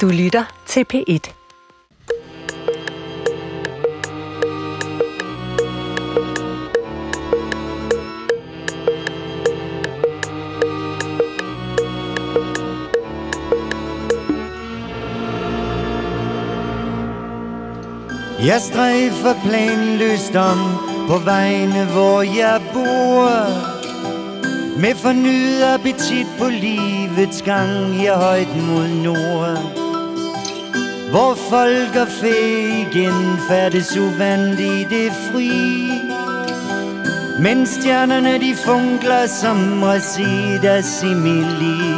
Du lytter til P1. Jeg strejfer planløst om på vegne, hvor jeg bor Med fornyet appetit på livets gang, jeg højt mod nord hvor folk og fæ igen færdes uvandt i det fri. Men stjernerne de funkler som reciter simili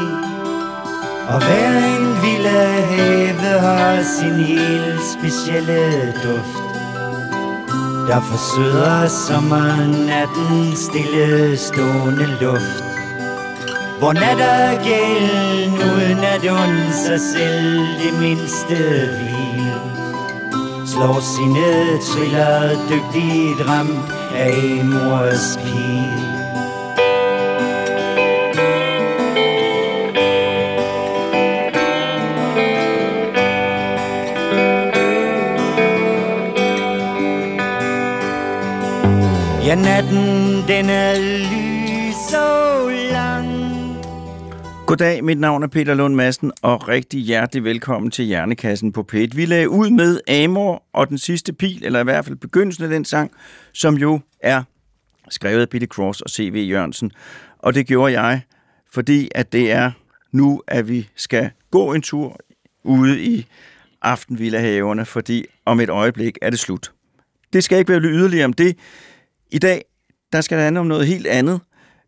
og hver en lille have har sin helt specielle duft Der forsøder sommernatten stille stående luft. Hvor nat er gælden uden at undre sig selv det mindste hvil. Slår sine triller dygtigt ramt af mors pil. Ja, natten den er lys. Goddag, mit navn er Peter Lund Madsen, og rigtig hjertelig velkommen til Hjernekassen på P1. Vi lagde ud med Amor og den sidste pil, eller i hvert fald begyndelsen af den sang, som jo er skrevet af Billy Cross og C.V. Jørgensen. Og det gjorde jeg, fordi at det er nu, at vi skal gå en tur ude i aftenvillahaverne, fordi om et øjeblik er det slut. Det skal ikke være yderligere om det. I dag, der skal det handle om noget helt andet.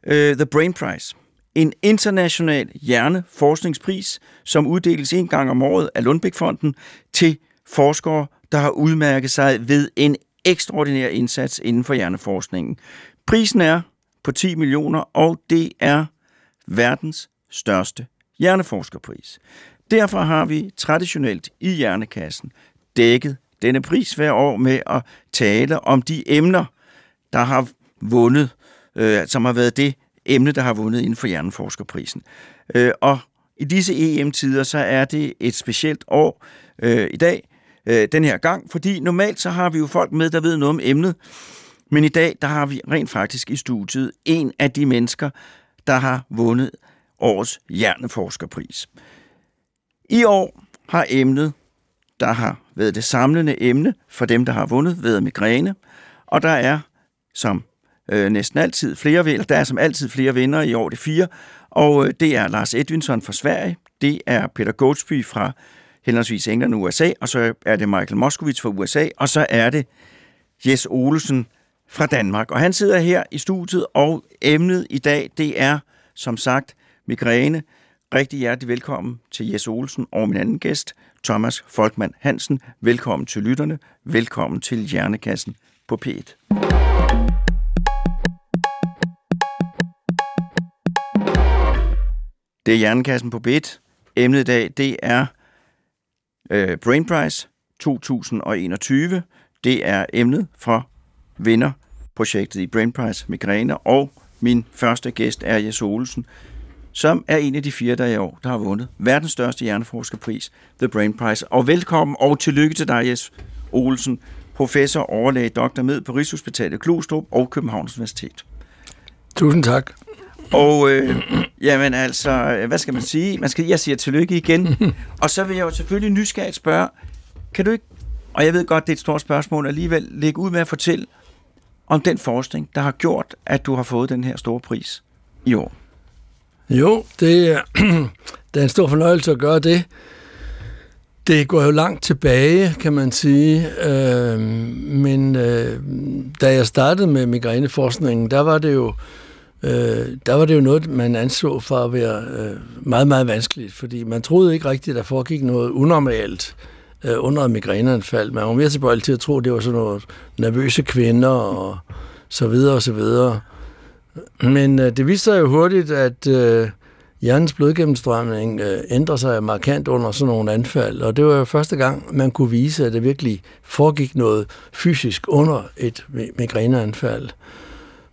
Uh, The Brain Prize. En international hjerneforskningspris, som uddeles en gang om året af Lundbækfonden til forskere, der har udmærket sig ved en ekstraordinær indsats inden for hjerneforskningen. Prisen er på 10 millioner, og det er verdens største hjerneforskerpris. Derfor har vi traditionelt i Hjernekassen dækket denne pris hver år med at tale om de emner, der har vundet, øh, som har været det emne, der har vundet inden for Hjerneforskerprisen. Øh, og i disse EM-tider, så er det et specielt år øh, i dag, øh, den her gang, fordi normalt så har vi jo folk med, der ved noget om emnet, men i dag, der har vi rent faktisk i studiet en af de mennesker, der har vundet årets Hjerneforskerpris. I år har emnet, der har været det samlende emne for dem, der har vundet, været migræne, og der er som øh, næsten altid flere vinder. Der er som altid flere vinder i år det fire, og øh, det er Lars Edvinson fra Sverige, det er Peter Goldsby fra henholdsvis England og USA, og så er det Michael Moskowitz fra USA, og så er det Jes Olsen fra Danmark. Og han sidder her i studiet, og emnet i dag, det er som sagt migræne. Rigtig hjertelig velkommen til Jes Olsen og min anden gæst, Thomas Folkmann Hansen. Velkommen til lytterne. Velkommen til Hjernekassen på P1. Det er Hjernekassen på Bit. Emnet i dag, det er øh, Brain Prize 2021. Det er emnet for vinderprojektet i Brain Prize Migræne, og min første gæst er Jes Olsen, som er en af de fire, der i år der har vundet verdens største hjerneforskerpris, The Brain Prize. Og velkommen og tillykke til dig, Jes Olsen, professor, overlæge, doktor med på Rigshospitalet Klostrup og Københavns Universitet. Tusind tak. Og øh, jamen altså, hvad skal man sige? Man skal, jeg siger tillykke igen. og så vil jeg jo selvfølgelig nysgerrigt spørge, kan du ikke, og jeg ved godt, det er et stort spørgsmål, alligevel lægge ud med at fortælle om den forskning, der har gjort, at du har fået den her store pris i år? Jo, det er, det er en stor fornøjelse at gøre det. Det går jo langt tilbage, kan man sige. Øh, men øh, da jeg startede med migræneforskningen, der var det jo øh, der var det jo noget, man anså for at være øh, meget, meget vanskeligt, fordi man troede ikke rigtigt, at der foregik noget unormalt øh, under et migræneanfald. Man var mere tilbøjelig til at tro, at det var sådan noget nervøse kvinder og så videre og så videre. Men øh, det viste sig jo hurtigt, at øh, hjernens blodgennemstrømning øh, ændrer sig markant under sådan nogle anfald, og det var jo første gang, man kunne vise, at det virkelig foregik noget fysisk under et migræneanfald.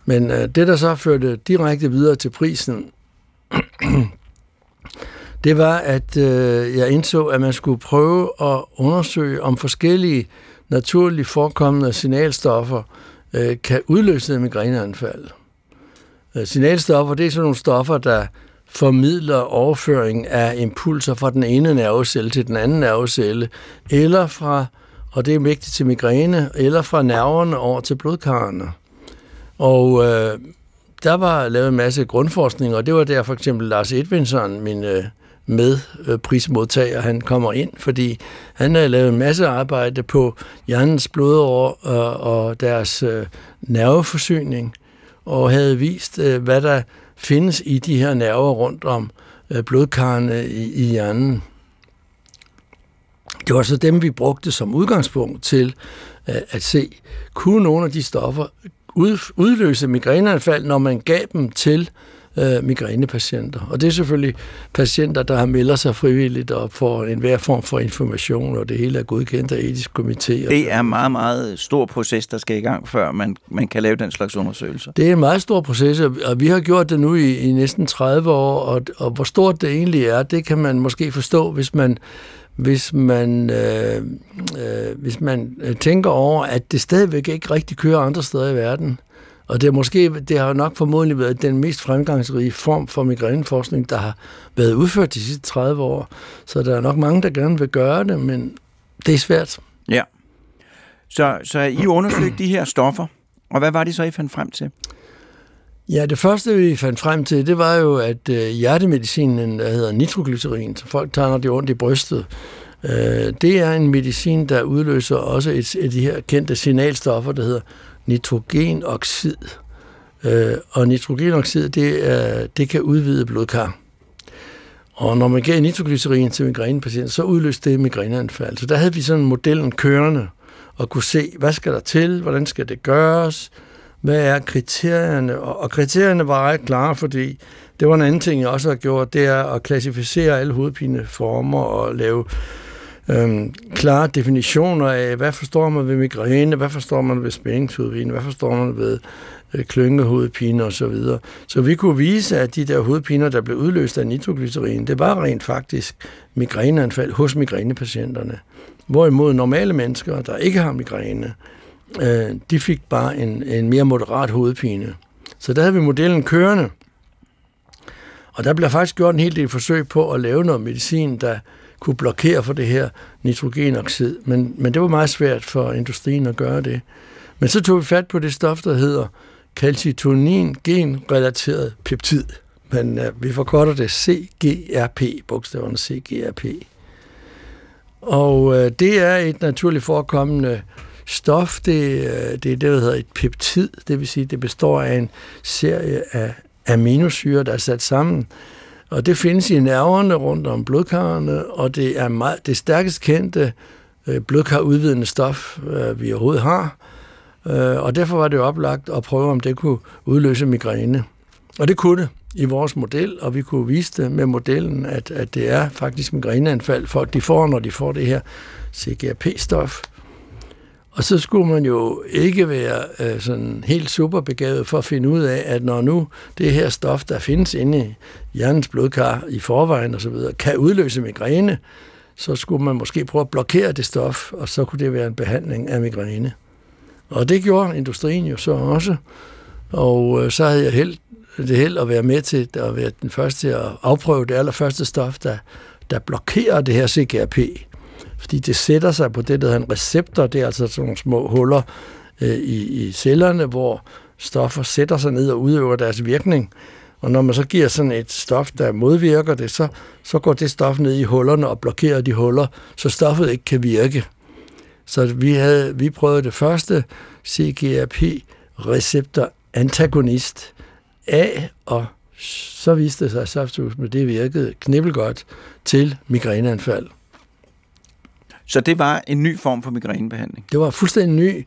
Men øh, det, der så førte direkte videre til prisen, det var, at øh, jeg indså, at man skulle prøve at undersøge, om forskellige naturligt forekommende signalstoffer øh, kan udløse migræneanfald. Øh, signalstoffer, det er sådan nogle stoffer, der formidler overføring af impulser fra den ene nervecelle til den anden nervecelle, eller fra, og det er vigtigt til migræne, eller fra nerverne over til blodkarrene. Og øh, der var lavet en masse grundforskning, og det var der for eksempel Lars Edvinson, min øh, med prismodtager, han kommer ind, fordi han har lavet en masse arbejde på hjernens blodår og, og deres øh, nerveforsyning, og havde vist, øh, hvad der findes i de her nerver rundt om øh, blodkarrene i, i hjernen. Det var så dem, vi brugte som udgangspunkt til øh, at se, kunne nogle af de stoffer udløse migræneanfald, når man gav dem til øh, migrænepatienter. Og det er selvfølgelig patienter, der har meldt sig frivilligt og får en hver form for information, og det hele er godkendt af etisk komité. Det er en meget, meget stor proces, der skal i gang, før man, man kan lave den slags undersøgelser. Det er en meget stor proces, og vi har gjort det nu i, i næsten 30 år, og, og hvor stort det egentlig er, det kan man måske forstå, hvis man hvis man, øh, øh, hvis man øh, tænker over, at det stadigvæk ikke rigtig kører andre steder i verden. Og det, er måske, det har nok formodentlig været den mest fremgangsrige form for migræneforskning, der har været udført de sidste 30 år. Så der er nok mange, der gerne vil gøre det, men det er svært. Ja. Så, så I undersøgte de her stoffer, og hvad var det så, I fandt frem til? Ja, det første, vi fandt frem til, det var jo, at øh, hjertemedicinen, der hedder nitroglycerin, så folk tager, når de ondt i brystet, øh, det er en medicin, der udløser også et af de her kendte signalstoffer, der hedder nitrogenoxid. Øh, og nitrogenoxid, det, er, det kan udvide blodkar. Og når man gav nitroglycerin til migrænepatienter, så udløste det migræneanfald. Så der havde vi sådan modellen kørende og kunne se, hvad skal der til, hvordan skal det gøres, hvad er kriterierne? Og, og kriterierne var ret klare, fordi det var en anden ting, jeg også har gjort, det er at klassificere alle hovedpineformer og lave øhm, klare definitioner af, hvad forstår man ved migræne, hvad forstår man ved spændingshovedpine, hvad forstår man ved øh, klyngehovedpine og så videre. Så vi kunne vise, at de der hovedpiner, der blev udløst af nitroglycerin, det var rent faktisk migræneanfald hos migrænepatienterne. Hvorimod normale mennesker, der ikke har migræne, øh, Øh, de fik bare en, en mere moderat hovedpine. Så der havde vi modellen kørende. Og der blev faktisk gjort en hel del forsøg på at lave noget medicin, der kunne blokere for det her nitrogenoxid. Men, men det var meget svært for industrien at gøre det. Men så tog vi fat på det stof, der hedder calcitonin genrelateret peptid. Men uh, vi forkorter det CGRP, bogstaverne CGRP. Og uh, det er et naturligt forekommende stof. Det, øh, det er det, der hedder et peptid. Det vil sige, det består af en serie af aminosyre, der er sat sammen og det findes i nerverne rundt om blodkarrene, og det er meget, det stærkest kendte øh, blodkarudvidende stof, øh, vi overhovedet har. Og derfor var det jo oplagt at prøve, om det kunne udløse migræne. Og det kunne det i vores model, og vi kunne vise det med modellen, at, at det er faktisk migræneanfald, folk de får, når de får det her CGRP-stof. Og så skulle man jo ikke være øh, sådan helt superbegavet for at finde ud af, at når nu det her stof, der findes inde i hjernens blodkar i forvejen og så videre, kan udløse migræne, så skulle man måske prøve at blokere det stof, og så kunne det være en behandling af migræne. Og det gjorde industrien jo så også. Og øh, så havde jeg held, det held at være med til at være den første til at afprøve det allerførste stof, der, der blokerer det her CGRP fordi det sætter sig på det, der hedder en receptor. Det er altså sådan nogle små huller øh, i, i cellerne, hvor stoffer sætter sig ned og udøver deres virkning. Og når man så giver sådan et stof, der modvirker det, så, så går det stof ned i hullerne og blokerer de huller, så stoffet ikke kan virke. Så vi, havde, vi prøvede det første CGRP-receptor antagonist af, og så viste det sig, at saftsus det virkede knibbelgodt til migræneanfald. Så det var en ny form for migrænebehandling? Det var fuldstændig ny,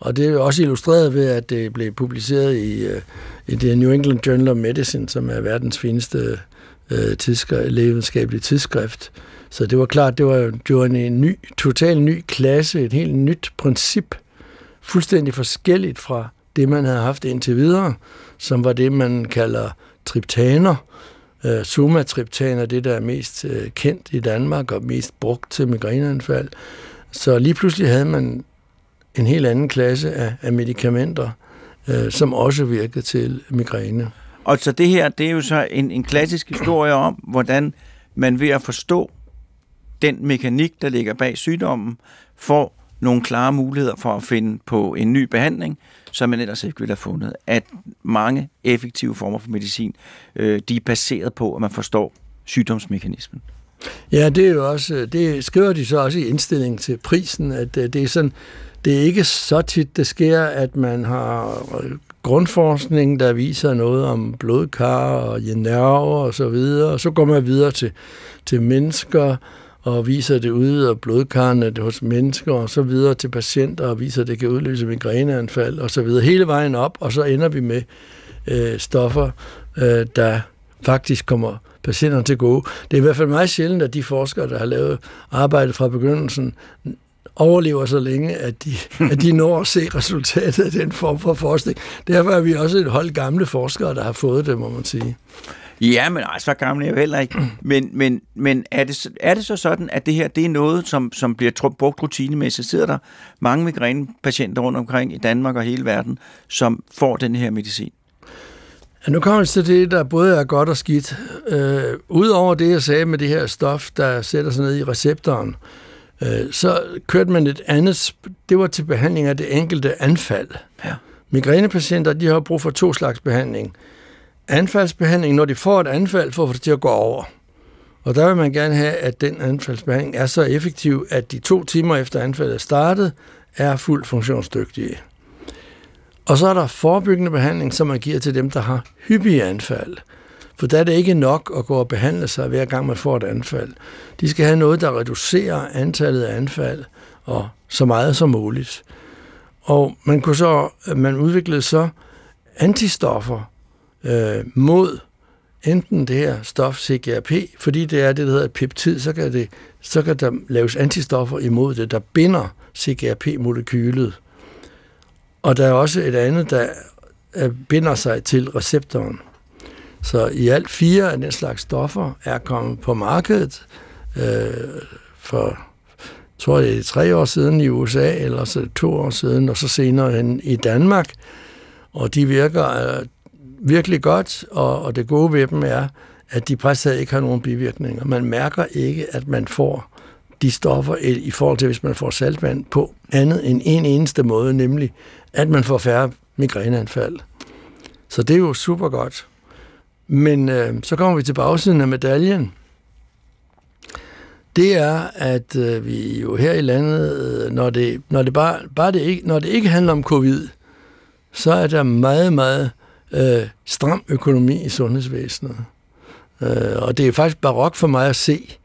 og det er også illustreret ved, at det blev publiceret i, øh, i The New England Journal of Medicine, som er verdens fineste øh, uh, tidsskrift, lægevidenskabelige tidsskrift. Så det var klart, det var, det var en, en ny, total ny klasse, et helt nyt princip, fuldstændig forskelligt fra det, man havde haft indtil videre, som var det, man kalder triptaner, Øh, sumatriptan er det, der er mest øh, kendt i Danmark og mest brugt til migræneanfald. Så lige pludselig havde man en helt anden klasse af, af medicamenter, øh, som også virkede til migræne. Og så det her, det er jo så en, en klassisk historie om, hvordan man ved at forstå den mekanik, der ligger bag sygdommen, får nogle klare muligheder for at finde på en ny behandling, som man ellers ikke ville have fundet. At mange effektive former for medicin, øh, de er baseret på, at man forstår sygdomsmekanismen. Ja, det er jo også, øh, det skriver de så også i indstillingen til prisen, at øh, det er sådan, det er ikke så tit, det sker, at man har øh, grundforskning, der viser noget om blodkar og nerver og så videre, og så går man videre til, til mennesker, og viser det ude af blodkarrene hos mennesker, og så videre til patienter, og viser, at det kan udløse migræneanfald, og så videre. Hele vejen op, og så ender vi med øh, stoffer, øh, der faktisk kommer patienterne til gode. Det er i hvert fald meget sjældent, at de forskere, der har lavet arbejde fra begyndelsen, overlever så længe, at de, at de når at se resultatet af den form for forskning. Derfor er vi også et hold gamle forskere, der har fået det, må man sige. Ja, men ej, så gammel er jeg jo heller ikke. Men, men, men er, det, er det så sådan, at det her det er noget, som, som bliver brugt rutinemæssigt? Sidder der mange migrænepatienter rundt omkring i Danmark og hele verden, som får den her medicin? Ja, nu kommer vi til det, der både er godt og skidt. Øh, Udover det, jeg sagde med det her stof, der sætter sig ned i receptoren, øh, så kørte man et andet, det var til behandling af det enkelte anfald. Ja. Migrænepatienter, de har brug for to slags behandling anfaldsbehandling, når de får et anfald, for at få det til at gå over. Og der vil man gerne have, at den anfaldsbehandling er så effektiv, at de to timer efter anfaldet er startet, er fuldt funktionsdygtige. Og så er der forebyggende behandling, som man giver til dem, der har hyppige anfald. For der er det ikke nok at gå og behandle sig hver gang man får et anfald. De skal have noget, der reducerer antallet af anfald og så meget som muligt. Og man kunne så, man udviklede så antistoffer, øh, mod enten det her stof CGRP, fordi det er det, der hedder et peptid, så kan, det, så kan der laves antistoffer imod det, der binder CGRP-molekylet. Og der er også et andet, der binder sig til receptoren. Så i alt fire af den slags stoffer er kommet på markedet øh, for, tror jeg, det er tre år siden i USA, eller så to år siden, og så senere hen i Danmark. Og de virker øh, virkelig godt, og, og det gode ved dem er, at de præcis ikke har nogen bivirkninger. Man mærker ikke, at man får de stoffer i forhold til, hvis man får saltvand på andet end en eneste måde, nemlig at man får færre migræneanfald. Så det er jo super godt. Men øh, så kommer vi til bagsiden af medaljen. Det er, at øh, vi jo her i landet, øh, når det, når det bare, bare det ikke, når det ikke handler om covid, så er der meget, meget øh, stram økonomi i sundhedsvæsenet. Øh, og det er faktisk barok for mig at se,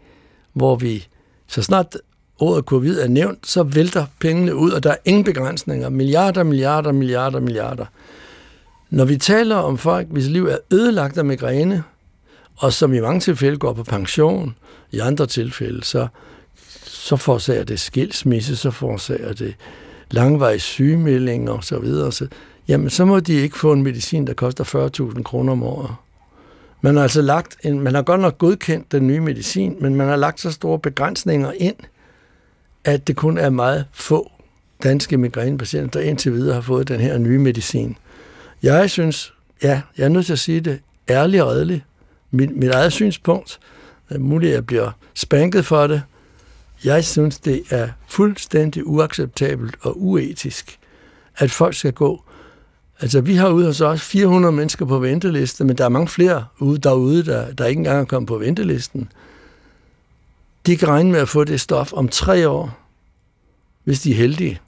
hvor vi, så snart ordet covid er nævnt, så vælter pengene ud, og der er ingen begrænsninger. Milliarder, milliarder, milliarder, milliarder. Når vi taler om folk, hvis liv er ødelagt af migræne, og som i mange tilfælde går på pension, i andre tilfælde, så, så forårsager det skilsmisse, så forårsager det langvejs sygemeldinger osv. Så, videre. så jamen så må de ikke få en medicin, der koster 40.000 kroner om året. Man har altså lagt en, man har godt nok godkendt den nye medicin, men man har lagt så store begrænsninger ind, at det kun er meget få danske migrænepatienter, der indtil videre har fået den her nye medicin. Jeg synes, ja, jeg er nødt til at sige det ærligt og redeligt. Mit, mit eget synspunkt, er muligt, at jeg bliver spanket for det. Jeg synes, det er fuldstændig uacceptabelt og uetisk, at folk skal gå Altså, vi har ude hos os 400 mennesker på venteliste, men der er mange flere ude derude, der, der ikke engang er kommet på ventelisten. De kan regne med at få det stof om tre år, hvis de er heldige.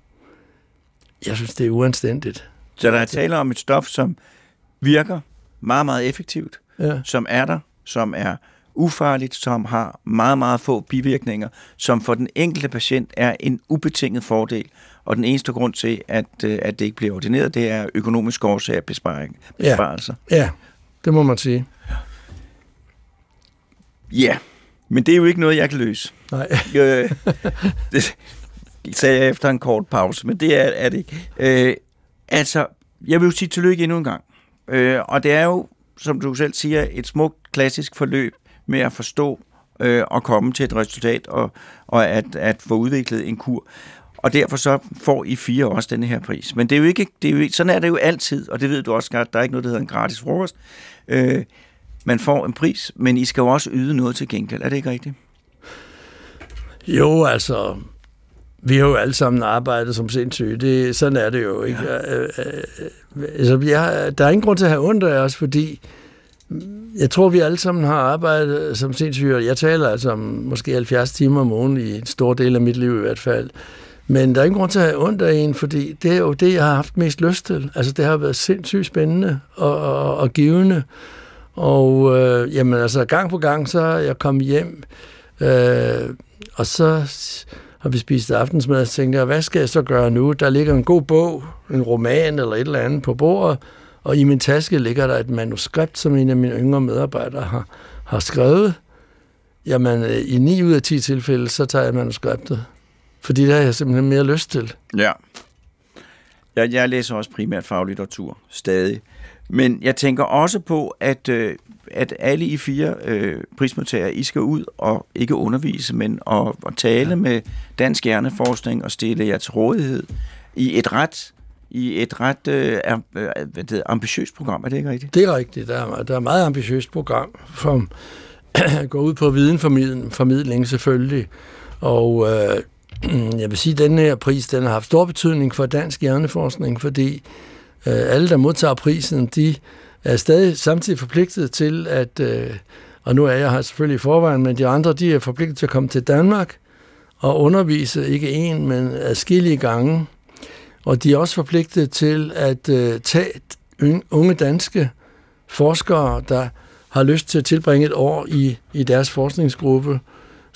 Jeg synes, det er uanstændigt. Så der er tale om et stof, som virker meget, meget effektivt, ja. som er der, som er ufarligt, som har meget, meget få bivirkninger, som for den enkelte patient er en ubetinget fordel. Og den eneste grund til, at, øh, at det ikke bliver ordineret, det er økonomisk årsag besparing, besparelser. Ja. ja, det må man sige. Ja, men det er jo ikke noget, jeg kan løse. Nej. øh, det sagde jeg efter en kort pause, men det er, er det ikke. Øh, altså, jeg vil jo sige tillykke endnu en gang. Øh, og det er jo som du selv siger, et smukt klassisk forløb med at forstå øh, og komme til et resultat og, og at, at få udviklet en kur. Og derfor så får I fire også denne her pris. Men det er jo ikke, det er jo, sådan er det jo altid, og det ved du også godt, der er ikke noget, der hedder en gratis frokost. Øh, man får en pris, men I skal jo også yde noget til gengæld. Er det ikke rigtigt? Jo, altså, vi har jo alle sammen arbejdet som sindssyge. Det, sådan er det jo, ikke? Ja. Øh, øh, altså, jeg, der er ingen grund til at have ondt af os, fordi jeg tror, vi alle sammen har arbejdet som sindssyge. Jeg taler altså om måske 70 timer om ugen i en stor del af mit liv i hvert fald. Men der er ingen grund til at have ondt af en, fordi det er jo det, jeg har haft mest lyst til. Altså, det har været sindssygt spændende og, og, og givende. Og øh, jamen, altså, gang på gang, så er jeg kommet hjem, øh, og så har vi spist aftensmad, og tænker, hvad skal jeg så gøre nu? Der ligger en god bog, en roman eller et eller andet på bordet, og i min taske ligger der et manuskript, som en af mine yngre medarbejdere har, har skrevet. Jamen, øh, i 9 ud af 10 tilfælde, så tager jeg manuskriptet. Fordi det har jeg simpelthen mere lyst til. Ja. Jeg, jeg læser også primært faglitteratur, stadig. Men jeg tænker også på, at, øh, at alle I fire øh, prismodtagere, I skal ud og ikke undervise, men at, at tale ja. med dansk hjerneforskning og stille jer til rådighed i et ret i et ret øh, hvad det, ambitiøst program, er det ikke rigtigt? Det er rigtigt. Der er, der er et meget ambitiøst program, som går ud på videnformidling selvfølgelig. Og øh, jeg vil sige, at den her pris den har haft stor betydning for dansk hjerneforskning, fordi øh, alle, der modtager prisen, de er stadig samtidig forpligtet til at, øh, og nu er jeg her selvfølgelig i forvejen, men de andre, de er forpligtet til at komme til Danmark og undervise ikke en, men adskillige gange. Og de er også forpligtet til at øh, tage unge danske forskere, der har lyst til at tilbringe et år i, i deres forskningsgruppe,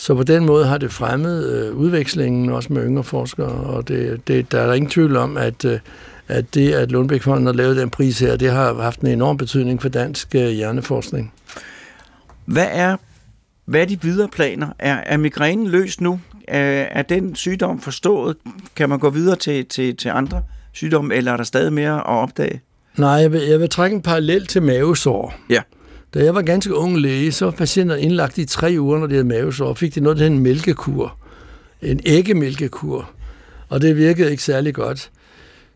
så på den måde har det fremmet øh, udvekslingen også med yngre forskere, og det, det, der er der ingen tvivl om, at, øh, at det, at Lundbæk-fonden har lavet den pris her, det har haft en enorm betydning for dansk øh, hjerneforskning. Hvad er, hvad er de videre planer? Er, er migrænen løst nu? Er, er den sygdom forstået? Kan man gå videre til, til, til andre sygdomme, eller er der stadig mere at opdage? Nej, jeg vil, jeg vil trække en parallel til mavesår. Ja. Da jeg var ganske ung læge, så var patienter indlagt i tre uger, når de havde mavesår, fik de noget, der en mælkekur. En æggemælkekur. Og det virkede ikke særlig godt.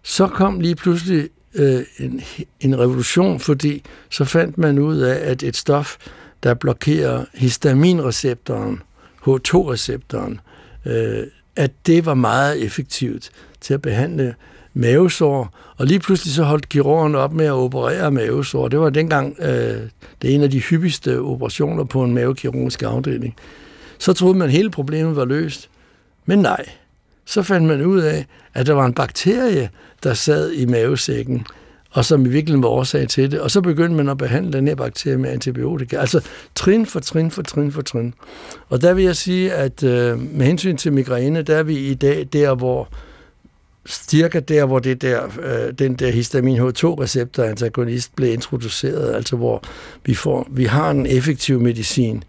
Så kom lige pludselig øh, en, en revolution, fordi så fandt man ud af, at et stof, der blokerer histaminreceptoren, H2-receptoren, øh, at det var meget effektivt til at behandle mavesår, og lige pludselig så holdt kirurgen op med at operere mavesår. Det var dengang, øh, det er en af de hyppigste operationer på en mavekirurgisk afdeling. Så troede man, at hele problemet var løst. Men nej, så fandt man ud af, at der var en bakterie, der sad i mavesækken, og som i virkeligheden var årsag til det. Og så begyndte man at behandle den her bakterie med antibiotika. Altså trin for trin for trin for trin. Og der vil jeg sige, at øh, med hensyn til migræne, der er vi i dag der, hvor cirka der, hvor det der, øh, den der histamin H2-receptor antagonist blev introduceret, altså hvor vi, får, vi har en effektiv medicin,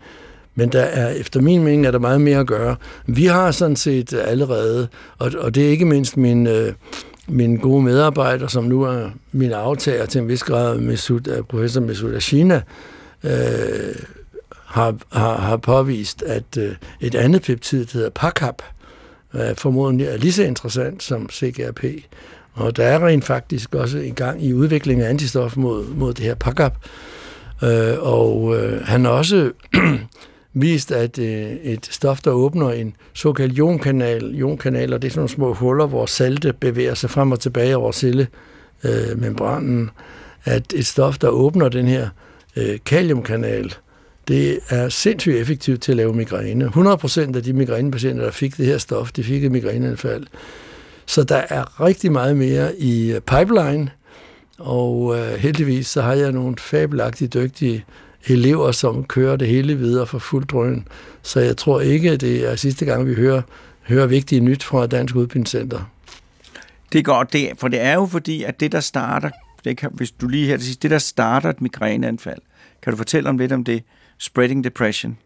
men der er, efter min mening, er der meget mere at gøre. Vi har sådan set allerede, og, og det er ikke mindst min, øh, min gode medarbejder, som nu er min aftager til en vis grad, Mesut, øh, professor Mesut Ashina, øh, har, har, har påvist, at øh, et andet peptid, der hedder PACAP, formodentlig er lige så interessant som CGRP. Og der er rent faktisk også i gang i udviklingen af antistof mod, mod det her PACAP. Øh, og øh, han har også vist, at øh, et stof, der åbner en såkaldt ionkanal, ionkanaler, det er sådan nogle små huller, hvor salte bevæger sig frem og tilbage over cellemembranen, øh, at et stof, der åbner den her øh, kaliumkanal, det er sindssygt effektivt til at lave migræne. 100% af de migrænepatienter, der fik det her stof, de fik et migræneanfald. Så der er rigtig meget mere i øh, pipeline, og øh, heldigvis så har jeg nogle fabelagtigt dygtige elever, som kører det hele videre for fuld drøn. Så jeg tror ikke, det er sidste gang, vi hører, hører vigtige nyt fra Dansk Udbildningscenter. Det er godt, det, for det er jo fordi, at det, der starter, det kan, hvis du lige her til sidst, det, der starter et migræneanfald, kan du fortælle om lidt om det? Spreading depression.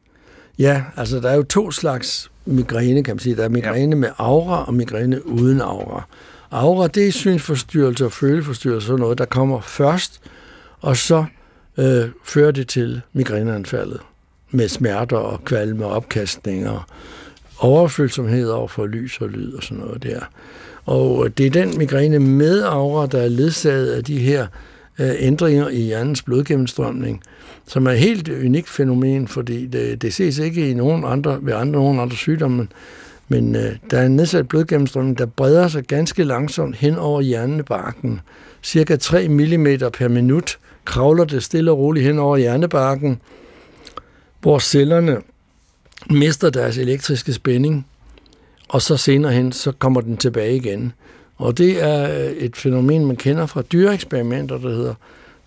Ja, altså der er jo to slags migræne, kan man sige. Der er migræne ja. med aura og migræne uden aura. Aura, det er synsforstyrrelse og føleforstyrrelse, sådan noget, der kommer først, og så øh, fører det til migræneanfaldet med smerter og kvalme og opkastninger, overfølsomhed over for lys og lyd og sådan noget der. Og det er den migræne med aura, der er ledsaget af de her øh, ændringer i hjernens blodgennemstrømning, som er et helt unikt fænomen, fordi det, det ses ikke i nogen andre, ved andre, nogen andre sygdomme, men øh, der er en nedsat blodgennemstrømning, der breder sig ganske langsomt hen over hjernebarken. Cirka 3 mm per minut kravler det stille og roligt hen over hjernebarken, hvor cellerne mister deres elektriske spænding, og så senere hen, så kommer den tilbage igen. Og det er et fænomen, man kender fra dyreeksperimenter, der hedder,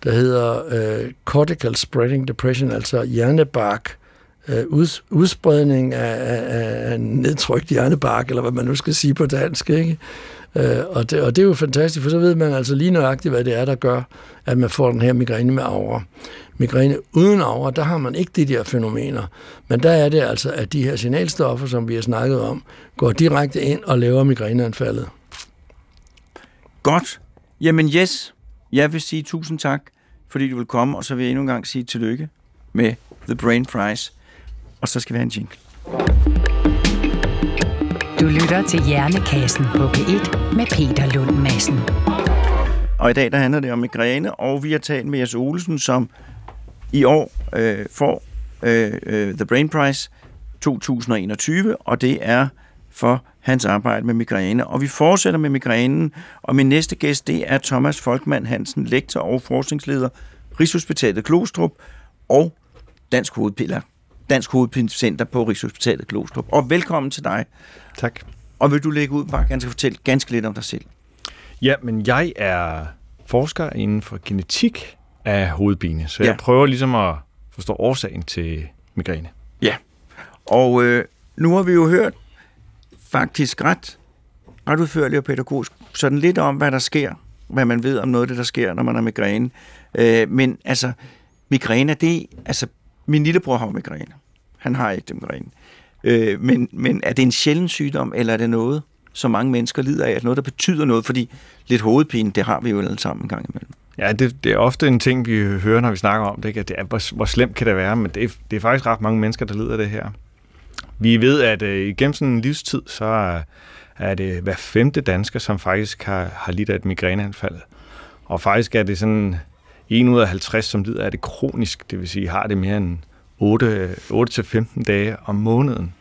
der hedder øh, cortical spreading depression, altså hjernebark, øh, uds, udspredning af, af, af nedtrykt hjernebark, eller hvad man nu skal sige på dansk, ikke? Øh, og, det, og det er jo fantastisk, for så ved man altså lige nøjagtigt, hvad det er, der gør, at man får den her migræne med aura. Migræne uden aura, der har man ikke de der fænomener. Men der er det altså, at de her signalstoffer, som vi har snakket om, går direkte ind og laver migræneanfaldet. Godt. Jamen yes, jeg vil sige tusind tak, fordi du vil komme, og så vil jeg endnu en gang sige tillykke med The Brain Prize. Og så skal vi have en jingle. Du lytter til Hjernekassen på P1 med Peter Lund Madsen. Og i dag der handler det om migræne, og vi har talt med Jes Olsen, som i år øh, får øh, øh, The Brain Prize 2021, og det er for hans arbejde med migræne. Og vi fortsætter med migrænen, og min næste gæst, det er Thomas Folkmann Hansen, lektor og forskningsleder, Rigshospitalet Klostrup og Dansk Hovedpiller. Dansk Hovedpinecenter på Rigshospitalet Klostrup. Og velkommen til dig. Tak. Og vil du lægge ud bare ganske fortælle ganske lidt om dig selv? Ja, men jeg er forsker inden for genetik af hovedpine, så ja. jeg prøver ligesom at forstå årsagen til migræne. Ja, og øh, nu har vi jo hørt faktisk ret, ret udførlig og pædagogisk, sådan lidt om, hvad der sker, hvad man ved om noget af det, der sker, når man har migræne. Øh, men altså, migræne, det er, altså, min lillebror har migræne. Han har ikke det migræne. Øh, men, men er det en sjælden sygdom, eller er det noget, som mange mennesker lider af? Er det noget, der betyder noget? Fordi lidt hovedpine, det har vi jo alle sammen en gang imellem. Ja, det, det er ofte en ting, vi hører, når vi snakker om det. Ikke? At det er, hvor, hvor slemt kan det være? Men det er, det er faktisk ret mange mennesker, der lider af det her. Vi ved, at øh, igennem sådan en livstid, så er, det hver femte dansker, som faktisk har, har lidt af et migræneanfald. Og faktisk er det sådan 1 ud af 50, som lider af det kronisk, det vil sige har det mere end 8-15 dage om måneden.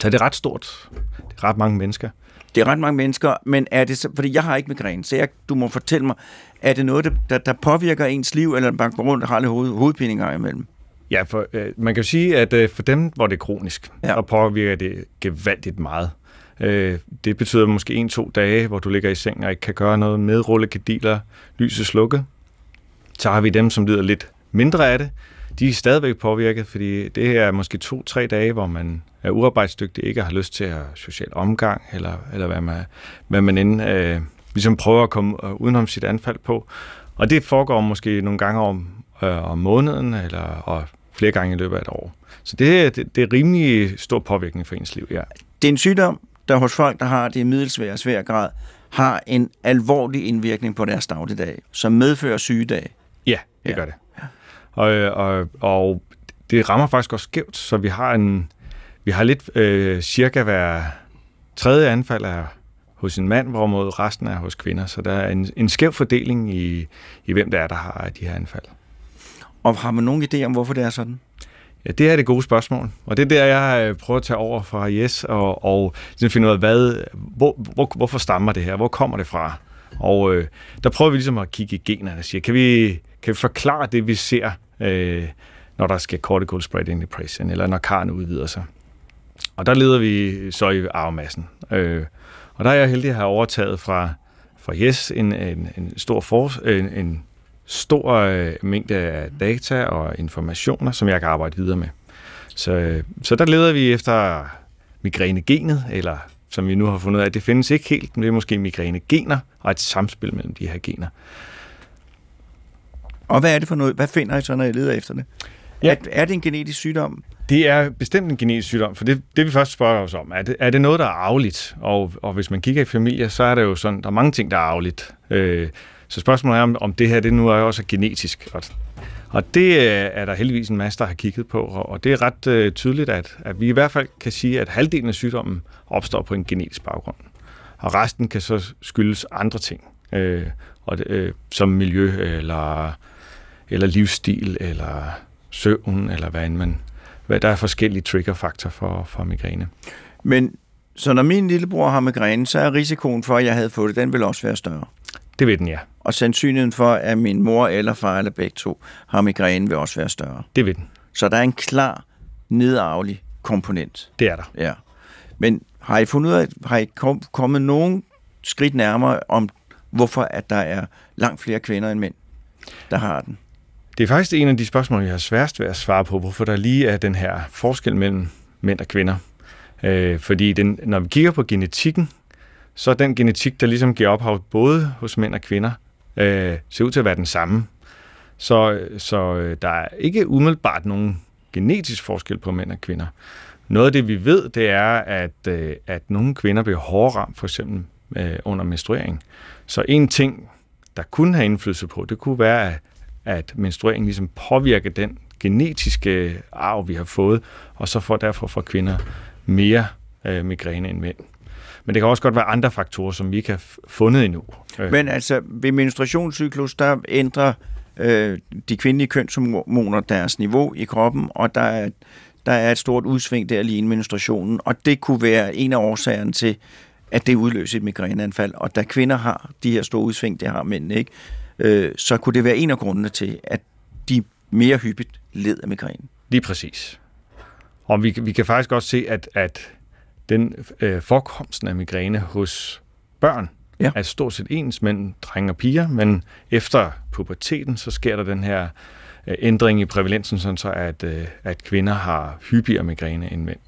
Så det er ret stort. Det er ret mange mennesker. Det er ret mange mennesker, men er det så, fordi jeg har ikke migræne, så jeg, du må fortælle mig, er det noget, der, der påvirker ens liv, eller bare rundt og har lidt hoved, hovedpine imellem? Ja, for øh, man kan jo sige, at øh, for dem, hvor det er kronisk, ja. så påvirker det gevaldigt meget. Øh, det betyder måske en-to dage, hvor du ligger i seng og ikke kan gøre noget med rullekadiler, lyset slukket. Så har vi dem, som lider lidt mindre af det. De er stadigvæk påvirket, fordi det her er måske to-tre dage, hvor man er uarbejdsdygtig, ikke har lyst til at social omgang, eller, eller hvad man, hvad man end øh, ligesom prøver at komme øh, udenom sit anfald på. Og det foregår måske nogle gange om, øh, om måneden, eller og flere gange i løbet af et år. Så det, det, det er rimelig stor påvirkning for ens liv, ja. Det er en sygdom, der hos folk, der har det i middelsvær svær grad, har en alvorlig indvirkning på deres dagligdag, som medfører sygedag. Ja, det ja. gør det. Og, og, og det rammer faktisk også skævt, så vi har en vi har lidt øh, cirka hver tredje anfald er hos en mand, hvorimod resten er hos kvinder. Så der er en, en skæv fordeling i, i, hvem der er, der har de her anfald. Og har man nogen idé om, hvorfor det er sådan? Ja, det er det gode spørgsmål. Og det er der, jeg øh, prøver at tage over fra Yes og, og ligesom finde ud af, hvad, hvor, hvor, hvorfor stammer det her? Hvor kommer det fra? Og øh, der prøver vi ligesom at kigge i generne og sige, kan vi, kan vi forklare det, vi ser, øh, når der sker cortical spreading depression, eller når karren udvider sig? Og der leder vi så i arvemassen. Øh, og der er jeg heldig at have overtaget fra, fra Yes en, en, en stor, for, en, en stor øh, mængde af data og informationer, som jeg kan arbejde videre med. Så, øh, så der leder vi efter migrænegenet, eller som vi nu har fundet ud af, det findes ikke helt, men det er måske migrænegener og et samspil mellem de her gener. Og hvad er det for noget? Hvad finder I så, når I leder efter det? Ja. Er, er det en genetisk sygdom? Det er bestemt en genetisk sygdom, for det, det vi først spørger os om, er det, er det noget, der er arveligt? Og, og hvis man kigger i familier, så er det jo sådan, der er mange ting, der er arveligt. Øh, så spørgsmålet er, om, om det her det nu er også genetisk. Og, og det øh, er der heldigvis en masse, der har kigget på, og det er ret øh, tydeligt, at, at vi i hvert fald kan sige, at halvdelen af sygdommen opstår på en genetisk baggrund. Og resten kan så skyldes andre ting, øh, og det, øh, som miljø eller, eller livsstil eller søvn, eller hvad end man... Hvad, der er forskellige triggerfaktorer for, for migræne. Men så når min lillebror har migræne, så er risikoen for, at jeg havde fået det, den vil også være større. Det ved den, ja. Og sandsynligheden for, at min mor eller far eller begge to har migræne, vil også være større. Det ved den. Så der er en klar nedarvelig komponent. Det er der. Ja. Men har I fundet ud af, har I kom, kommet nogen skridt nærmere om, hvorfor at der er langt flere kvinder end mænd, der har den? Det er faktisk en af de spørgsmål, jeg har sværest ved at svare på, hvorfor der lige er den her forskel mellem mænd og kvinder. Øh, fordi den, når vi kigger på genetikken, så den genetik, der ligesom giver ophav både hos mænd og kvinder, øh, ser ud til at være den samme. Så, så øh, der er ikke umiddelbart nogen genetisk forskel på mænd og kvinder. Noget af det, vi ved, det er, at, øh, at nogle kvinder bliver hårdere ramt, for eksempel øh, under menstruering. Så en ting, der kunne have indflydelse på, det kunne være, at, at menstruering ligesom påvirker den genetiske arv, vi har fået, og så får derfor for kvinder mere øh, migræne end mænd. Men det kan også godt være andre faktorer, som vi ikke har fundet endnu. Øh. Men altså, ved menstruationscyklus, der ændrer øh, de kvindelige kønshormoner deres niveau i kroppen, og der er, der er et stort udsving der lige i menstruationen, og det kunne være en af årsagerne til, at det udløser et migræneanfald. Og da kvinder har de her store udsving, det har mænd ikke, øh, så kunne det være en af grundene til, at de mere hyppigt led af migræne. Lige præcis. Og vi, vi kan faktisk også se, at, at den øh, forekomsten af migræne hos børn ja. er stort set ens mellem drenge og piger, men efter puberteten, så sker der den her øh, ændring i prævalensen, sådan så at, øh, at kvinder har hyppigere migræne end mænd.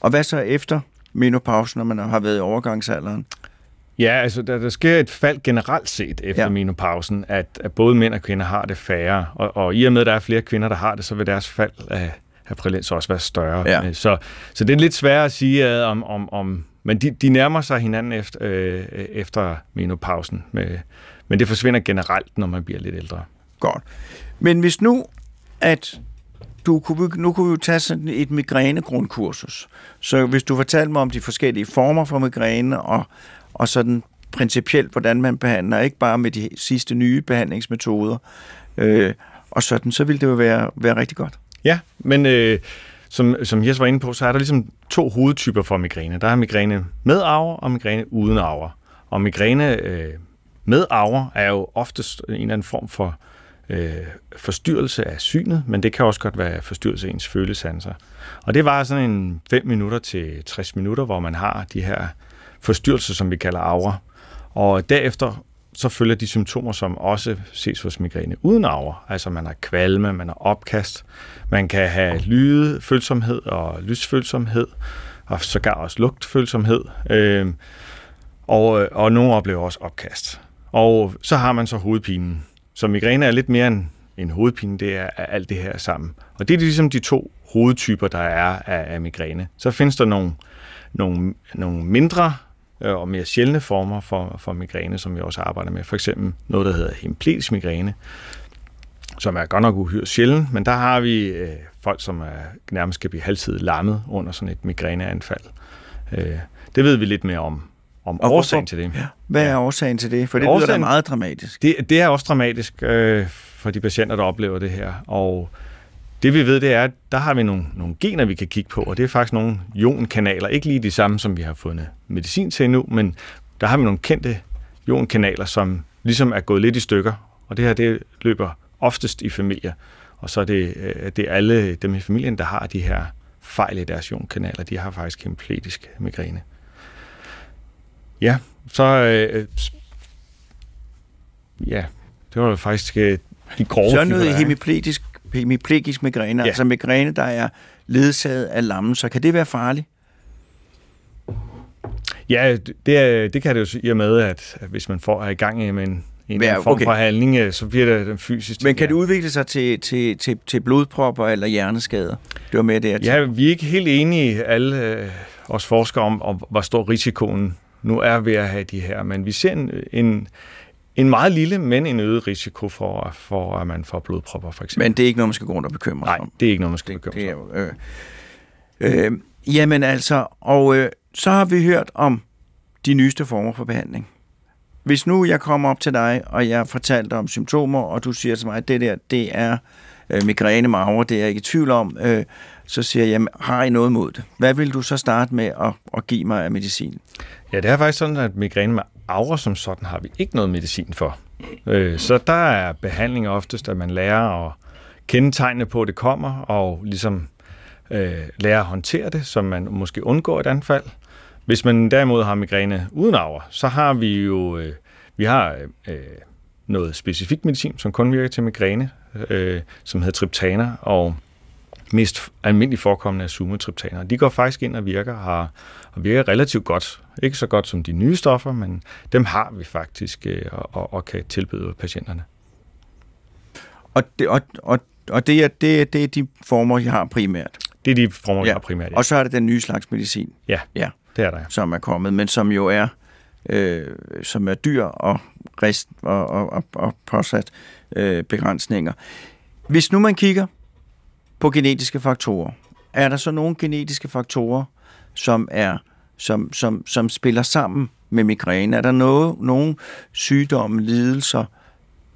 Og hvad så efter menopausen, når man har været i overgangsalderen? Ja, altså der, der sker et fald generelt set efter ja. menopausen, at, at både mænd og kvinder har det færre. Og, og i og med, at der er flere kvinder, der har det, så vil deres fald af, af prævalens også være større. Ja. Så, så det er lidt svært at sige, at om, om, om men de, de nærmer sig hinanden efter, øh, efter menopausen. Med, men det forsvinder generelt, når man bliver lidt ældre. Godt. Men hvis nu, at du kunne, nu kunne vi jo tage sådan et migrænegrundkursus. Så hvis du fortalte mig om de forskellige former for migræne, og, og sådan principielt, hvordan man behandler, ikke bare med de sidste nye behandlingsmetoder, øh, og sådan, så ville det jo være, være rigtig godt. Ja, men øh, som, som Jes var inde på, så er der ligesom to hovedtyper for migræne. Der er migræne med arver og migræne uden arver. Og migræne øh, med arver er jo oftest en eller anden form for øh, forstyrrelse af synet, men det kan også godt være forstyrrelse af ens følesanser. Og det var sådan en 5 minutter til 60 minutter, hvor man har de her forstyrrelser, som vi kalder arver. Og derefter så følger de symptomer, som også ses hos migræne uden arver. Altså man har kvalme, man har opkast, man kan have lydfølsomhed og lysfølsomhed, og sågar også lugtfølsomhed. Øh, og, og nogle oplever også opkast. Og så har man så hovedpinen. Så migræne er lidt mere end en hovedpine, det er, er alt det her sammen. Og det er ligesom de to hovedtyper, der er af, af migræne. Så findes der nogle, nogle, nogle mindre og mere sjældne former for, for migræne, som vi også arbejder med. For eksempel noget, der hedder hemiplegisk migræne, som er godt nok uhyre sjældent, men der har vi øh, folk, som er, nærmest kan blive halvtid lammet under sådan et migræneanfald. Øh, det ved vi lidt mere om, om og årsagen hvorfor? til det. Ja. Hvad er årsagen til det? For det årsagen, lyder da meget dramatisk. Det, det er også dramatisk øh, for de patienter, der oplever det her. Og det vi ved, det er, at der har vi nogle, nogle gener, vi kan kigge på, og det er faktisk nogle ionkanaler. Ikke lige de samme, som vi har fundet medicin til nu, men der har vi nogle kendte ionkanaler, som ligesom er gået lidt i stykker. Og det her, det løber oftest i familier. Og så er det, øh, det er alle dem i familien, der har de her fejl i deres ionkanaler. De har faktisk hemiplegisk migræne. Ja, så... Øh, ja, det var faktisk øh, de grove Så noget hemiplegisk hemiplegisk migræne, ja. altså migræne, der er ledsaget af lammelser. Kan det være farligt? Ja, det, er, det kan det jo i og med, at, hvis man får er i gang med en, en ja, form okay. for handling, øh, så bliver det den fysiske. Men kan det udvikle sig til, til, til, til blodpropper eller hjerneskader? Det var med det, Ja, vi er ikke helt enige, alle øh, os forskere, om, om hvor stor risikoen nu er ved at have de her, men vi ser en, en, en meget lille, men en øget risiko for, for at man får blodpropper, for eksempel. Men det er ikke noget, man skal gå rundt og bekymre sig Nej, om. det er ikke noget, man skal bekymre Det sig er om. jo, øh, øh, jamen altså, og øh, så har vi hørt om de nyeste former for behandling. Hvis nu jeg kommer op til dig, og jeg fortalte om symptomer, og du siger til mig, at det der, det er øh, migræne maver, det er jeg ikke i tvivl om, øh, så siger jeg, jamen, har I noget mod det? Hvad vil du så starte med at, at give mig af medicin? Ja, det er faktisk sådan, at migræne med aura som sådan har vi ikke noget medicin for. Øh, så der er behandling oftest, at man lærer at kende tegnene på, at det kommer, og ligesom øh, lære at håndtere det, så man måske undgår et anfald. Hvis man derimod har migræne uden aura, så har vi jo øh, vi har øh, noget specifik medicin, som kun virker til migræne, øh, som hedder triptaner, og mest almindeligt forekommende er sumatriptaner. De går faktisk ind og virker, har, og virker relativt godt. Ikke så godt som de nye stoffer, men dem har vi faktisk øh, og, og kan tilbyde patienterne. Og det, og, og, og det, er, det, er, det er de former, jeg har primært. Det er de former, Ja. har primært. Ja. Og så er det den nye slags medicin, ja, ja, det er der. ja. som er kommet, men som jo er, øh, som er dyr og, rest, og, og, og, og påsat øh, begrænsninger. Hvis nu man kigger på genetiske faktorer, er der så nogle genetiske faktorer, som er som, som, som spiller sammen med migræne? Er der noget, nogle sygdomme, lidelser,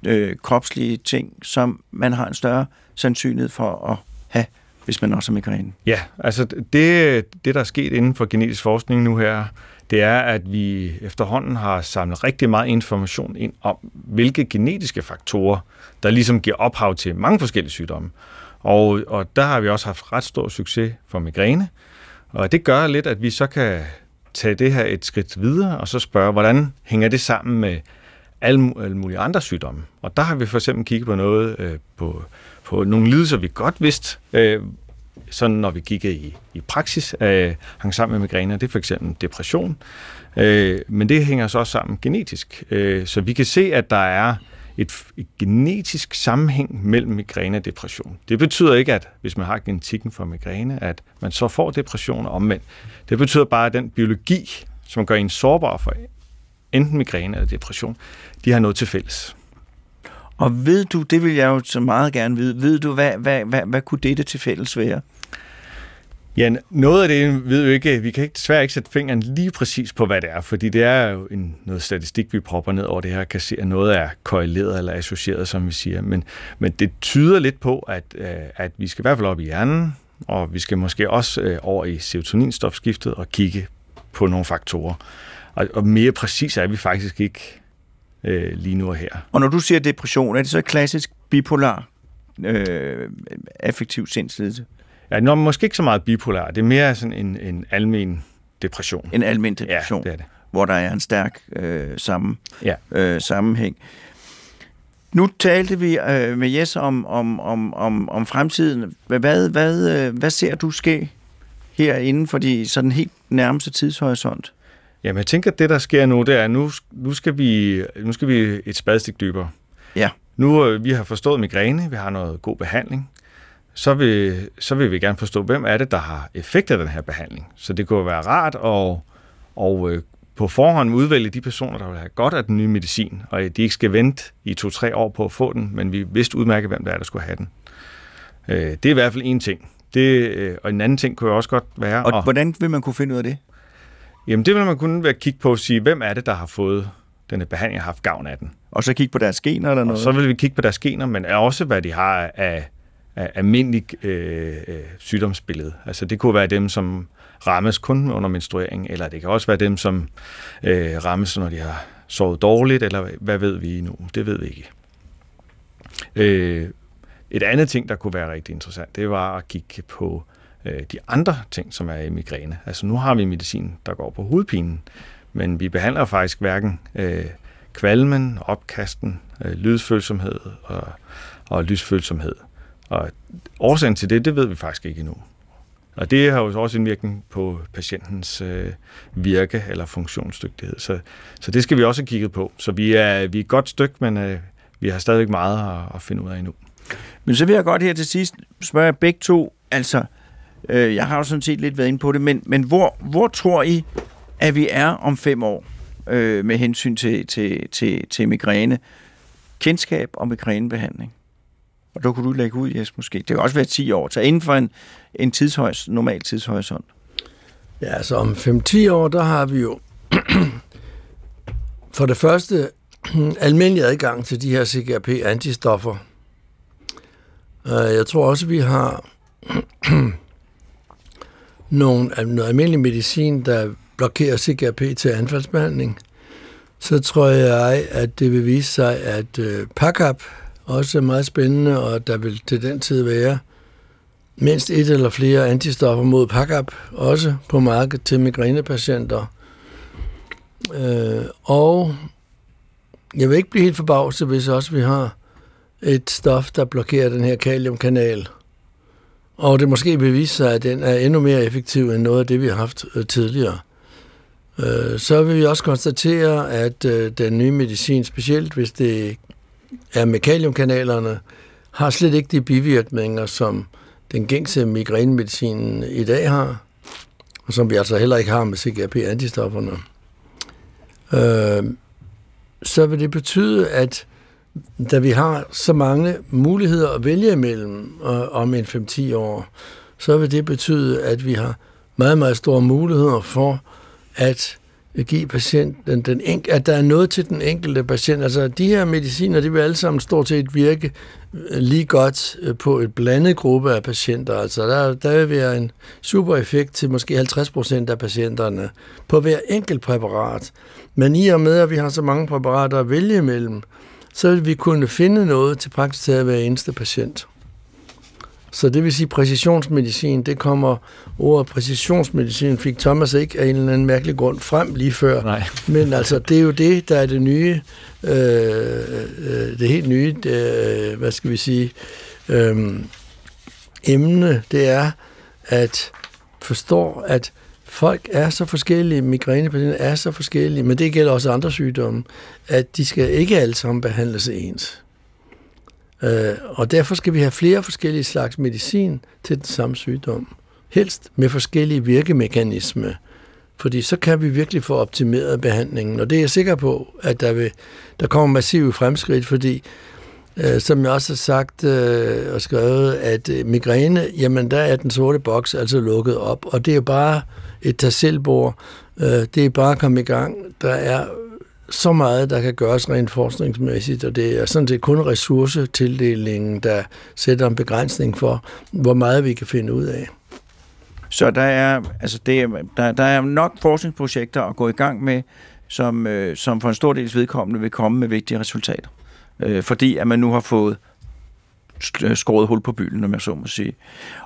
øh, kropslige ting, som man har en større sandsynlighed for at have, hvis man også har migræne? Ja, altså det, det, der er sket inden for genetisk forskning nu her, det er, at vi efterhånden har samlet rigtig meget information ind om, hvilke genetiske faktorer, der ligesom giver ophav til mange forskellige sygdomme. Og, og der har vi også haft ret stor succes for migræne. Og det gør lidt, at vi så kan tage det her et skridt videre, og så spørge, hvordan hænger det sammen med alle, alle mulige andre sygdomme. Og der har vi for eksempel kigget på noget, øh, på, på nogle lidelser, vi godt vidste, øh, sådan når vi kiggede i, i praksis, øh, hang sammen med migræne, det er for eksempel depression. Øh, men det hænger så også sammen genetisk. Øh, så vi kan se, at der er et, et genetisk sammenhæng mellem migræne og depression. Det betyder ikke, at hvis man har genetikken for migræne, at man så får depression og omvendt. Det betyder bare, at den biologi, som gør en sårbar for enten migræne eller depression, de har noget til fælles. Og ved du, det vil jeg jo så meget gerne vide, ved du, hvad, hvad, hvad, hvad kunne dette til fælles være? Ja, noget af det ved vi ikke. Vi kan ikke, desværre ikke sætte fingeren lige præcis på, hvad det er, fordi det er jo en, noget statistik, vi propper ned over det her, kan se, at noget er korreleret eller associeret, som vi siger. Men, men det tyder lidt på, at, øh, at vi skal i hvert fald op i hjernen, og vi skal måske også øh, over i serotoninstofskiftet og kigge på nogle faktorer. Og, og mere præcis er vi faktisk ikke øh, lige nu og her. Og når du siger depression, er det så klassisk bipolar øh, affektiv sindslidelse? Ja, nå, måske ikke så meget bipolar. Det er mere sådan en, en almen depression. En almen depression, Ja, det er det. hvor der er en stærk øh, sammen, Ja. øh, sammenhæng. Nu talte vi øh, med Jes om, om, om, om, om fremtiden. Hvad, hvad, øh, hvad ser du ske her inden for de sådan helt nærmeste tidshorisont? Jamen, jeg tænker, at det, der sker nu, det er, at nu, nu, skal, vi, nu skal vi et spadestik dybere. Ja. Nu øh, vi har forstået migræne, vi har noget god behandling, så vil, så vil vi gerne forstå, hvem er det, der har effekt af den her behandling. Så det kunne være rart at og, øh, på forhånd udvælge de personer, der vil have godt af den nye medicin, og de ikke skal vente i to-tre år på at få den, men vi vidste udmærket, hvem der er, der skulle have den. Øh, det er i hvert fald en ting. Det, øh, og en anden ting kunne jo også godt være... Og at- hvordan vil man kunne finde ud af det? Jamen det vil man kunne være kigge på og sige, hvem er det, der har fået denne behandling og haft gavn af den. Og så kigge på deres gener eller Og noget? så vil vi kigge på deres gener, men også hvad de har af almindelig øh, øh, sygdomsbillede. Altså det kunne være dem, som rammes kun under menstruering, eller det kan også være dem, som øh, rammes, når de har sovet dårligt, eller hvad ved vi nu? Det ved vi ikke. Øh, et andet ting, der kunne være rigtig interessant, det var at kigge på øh, de andre ting, som er i migræne. Altså nu har vi medicin, der går på hovedpinen, men vi behandler faktisk hverken øh, kvalmen, opkasten, øh, lydfølsomhed og, og lysfølsomhed. Og årsagen til det, det ved vi faktisk ikke endnu. Og det har jo også en virkning på patientens øh, virke eller funktionsdygtighed. Så, så det skal vi også have kigget på. Så vi er, vi er et godt stykke, men øh, vi har stadigvæk meget at, at finde ud af endnu. Men så vil jeg godt her til sidst spørge jer begge to, altså, øh, jeg har jo sådan set lidt været inde på det, men, men hvor, hvor tror I, at vi er om fem år? øh, med hensyn til, til, til, til migræne. Kendskab og migrænebehandling. Og der kunne du lægge ud, Jes, måske. Det kan også være 10 år. Så inden for en, en tidshøjs, normal tidshorisont. Ja, så om 5-10 år, der har vi jo for det første almindelig adgang til de her CGRP-antistoffer. Øh, Jeg tror også, vi har nogle, noget almindelig medicin, der blokerer CGRP til anfaldsbehandling. Så tror jeg, at det vil vise sig, at øh, PACAP også meget spændende, og der vil til den tid være mindst et eller flere antistoffer mod PACAP, også på markedet til migrænepatienter. Øh, og jeg vil ikke blive helt forbavset, hvis også vi har et stof, der blokerer den her kaliumkanal. Og det måske vil vise sig, at den er endnu mere effektiv end noget af det, vi har haft øh, tidligere. Øh, så vil vi også konstatere, at øh, den nye medicin, specielt hvis det er med kaliumkanalerne, har slet ikke de bivirkninger, som den gængse migrænemedicin i dag har, og som vi altså heller ikke har med CGRP-antistofferne. Øh, så vil det betyde, at da vi har så mange muligheder at vælge imellem øh, om en 5-10 år, så vil det betyde, at vi har meget, meget store muligheder for at give patienten den enk- at der er noget til den enkelte patient. Altså de her mediciner, de vil alle sammen stort set virke øh, lige godt øh, på et blandet gruppe af patienter. Altså der, der vil være en super effekt til måske 50 procent af patienterne på hver enkelt præparat. Men i og med, at vi har så mange præparater at vælge imellem, så vil vi kunne finde noget til praktisk taget hver eneste patient. Så det vil sige, præcisionsmedicin, det kommer, ordet præcisionsmedicin fik Thomas ikke af en eller anden mærkelig grund frem lige før. Nej. Men altså, det er jo det, der er det nye, øh, øh, det helt nye, det, hvad skal vi sige, øh, emne, det er at forstå, at folk er så forskellige, migrænepatienter er så forskellige, men det gælder også andre sygdomme, at de skal ikke alle sammen behandles ens. Øh, og derfor skal vi have flere forskellige slags medicin til den samme sygdom. Helst med forskellige virkemekanisme. Fordi så kan vi virkelig få optimeret behandlingen. Og det er jeg sikker på, at der, vil, der kommer massive fremskridt, fordi øh, som jeg også har sagt øh, og skrevet, at øh, migræne, jamen der er den sorte boks altså lukket op. Og det er bare et tag. Øh, det er bare at komme i gang. Der er så meget, der kan gøres rent forskningsmæssigt, og det er sådan set kun ressourcetildelingen, der sætter en begrænsning for, hvor meget vi kan finde ud af. Så der er, altså det, er- der, der er nok forskningsprojekter at gå i gang med, som, øh, som for en stor dels vedkommende vil komme med vigtige resultater. Øh, fordi at man nu har fået øh, skåret hul på bylden, om jeg så må sige.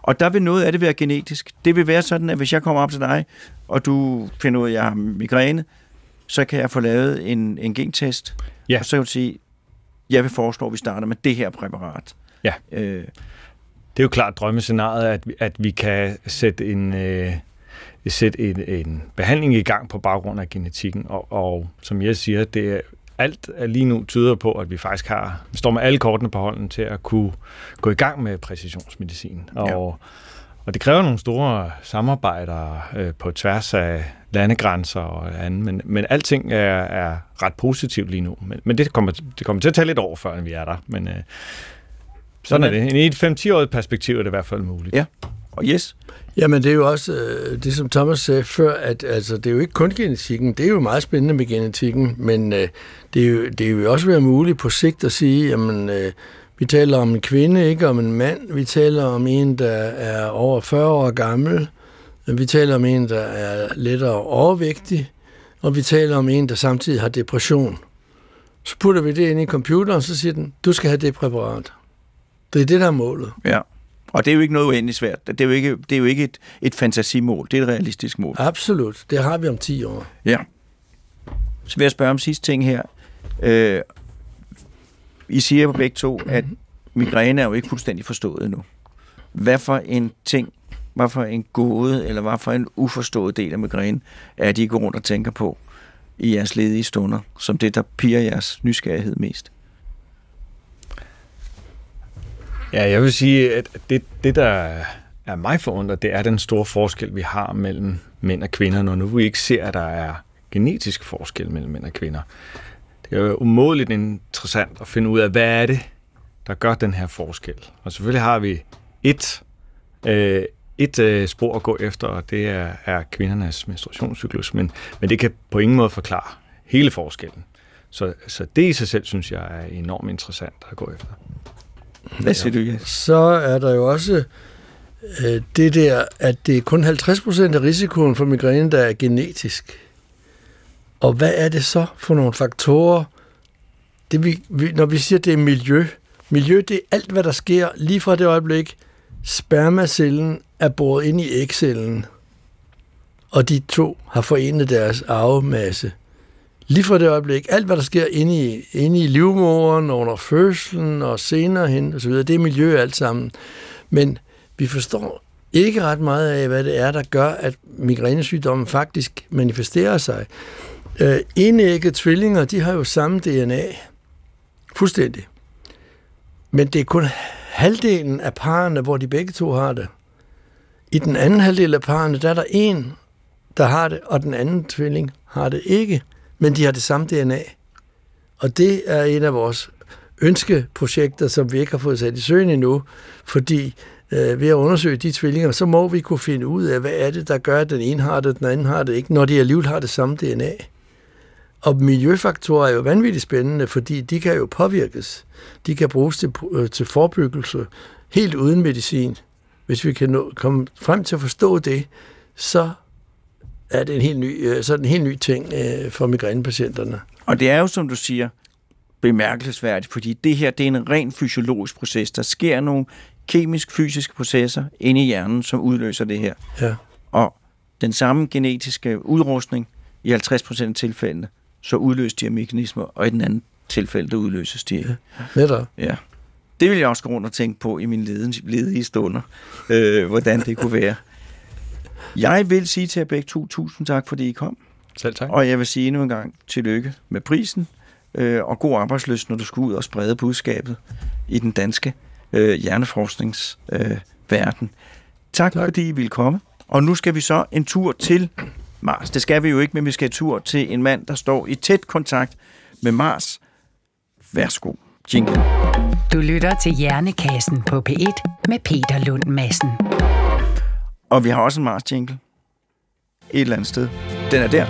Og der vil noget af det være genetisk. Det vil være sådan, at hvis jeg kommer op til dig, og du finder ud af, at jeg har migræne, så kan jeg få lavet en, en gentest, Ja. og så vil du sige, jeg vil foreslå, at vi starter med det her præparat. Ja. Øh, Det er jo klart drømmescenariet, at, vi- at vi kan sætte en, øh, sætte en, en behandling i gang på baggrund af genetikken. Og, og som jeg siger, det er, alt er lige nu tyder på, at vi faktisk har, vi står med alle kortene på hånden til at kunne gå i gang med præcisionsmedicin. Og, Ja. Og det kræver nogle store samarbejder øh, på tværs af landegrænser og andet, men, men alting er, er ret positivt lige nu. Men, men det, kommer, det kommer til at tage lidt over, før vi er der. Men øh, sådan er det. I et 5-10-årigt perspektiv er det i hvert fald muligt. Ja. og yes, Jamen det er jo også øh, det, som Thomas sagde før, at altså, det er jo ikke kun genetikken, det er jo meget spændende med genetikken, men øh, det, er jo, det vil også være muligt på sigt at sige, jamen øh, vi taler om en kvinde, ikke om en mand, vi taler om en, der er over 40 år gammel, vi taler om en, der er lettere overvægtig, og vi taler om en, der samtidig har depression. Så putter vi det ind i computeren, så siger den, du skal have det præparat. Det er det, der er målet. Ja. Og det er jo ikke noget uendeligt svært. Det er jo ikke, det er jo ikke et, et fantasimål. Det er et realistisk mål. Absolut. Det har vi om 10 år. Ja. Så vil jeg spørge om sidste ting her. Øh, i siger på begge to, at migræne er jo ikke fuldstændig forstået endnu. Hvad for en ting, hvad for en gode, eller hvad for en uforstået del af migræne, er det, I går rundt og tænker på i jeres ledige stunder, som det, der piger jeres nysgerrighed mest? Ja, jeg vil sige, at det, det der er mig forundret, det er den store forskel, vi har mellem mænd og kvinder, når nu vi ikke ser, at der er genetisk forskel mellem mænd og kvinder. Det er jo umådeligt interessant at finde ud af, hvad er det, der gør den her forskel. Og selvfølgelig har vi et, øh, et øh, spor at gå efter, og det er, er kvindernes menstruationscyklus, men, men det kan på ingen måde forklare hele forskellen. Så, så det i sig selv, synes jeg, er enormt interessant at gå efter. Hvad siger du, Jes? Så er der jo også øh, det der, at det er kun 50% af risikoen for migræne, der er genetisk. Og hvad er det så for nogle faktorer? Det vi, vi, når vi siger, det er miljø. Miljø, det er alt, hvad der sker lige fra det øjeblik, spermacellen er båret ind i ægcellen, og de to har forenet deres arvemasse. Lige fra det øjeblik, alt hvad der sker inde i, inde i livmoderen, under fødslen og senere hen, og så videre, det er miljø alt sammen. Men vi forstår ikke ret meget af, hvad det er, der gør, at migrænesygdommen faktisk manifesterer sig. Øh, enægget tvillinger, de har jo samme DNA. Fuldstændig. Men det er kun halvdelen af parerne, hvor de begge to har det. I den anden halvdel af parerne, der er der en, der har det, og den anden tvilling har det ikke. Men de har det samme DNA. Og det er en af vores ønskeprojekter, som vi ikke har fået sat i søen endnu, fordi øh, ved at undersøge de tvillinger, så må vi kunne finde ud af, hvad er det, der gør, at den ene har det, den anden har det ikke, når de alligevel har det samme DNA. Og miljøfaktorer er jo vanvittigt spændende, fordi de kan jo påvirkes. De kan bruges til, øh, til forebyggelse helt uden medicin. Hvis vi kan nå, komme frem til at forstå det, så er det en helt ny, øh, så er det en helt ny ting øh, for migrænepatienterne. Og det er jo, som du siger, bemærkelsesværdigt, fordi det her det er en ren fysiologisk proces. Der sker nogle kemisk-fysiske processer inde i hjernen, som udløser det her. Ja. Og den samme genetiske udrustning i 50% af tilfældene, så udløser de her mekanismer, og i den anden tilfælde, der udløses de. Ja. Netop. ja. Det vil jeg også gå rundt og tænke på i mine ledige stunder, øh, hvordan det kunne være. Jeg vil sige til jer begge to, tusind tak, fordi I kom. Selv tak. Og jeg vil sige endnu en gang tillykke med prisen, øh, og god arbejdsløst, når du skal ud og sprede budskabet i den danske øh, hjerneforskningsverden. Øh, verden. tak, tak, fordi I ville komme. Og nu skal vi så en tur til Mars. Det skal vi jo ikke, men vi skal tur til en mand, der står i tæt kontakt med Mars. Værsgo, jingle. Du lytter til Hjernekassen på P1 med Peter Lund Madsen. Og vi har også en Mars jingle. Et eller andet sted. Den er der.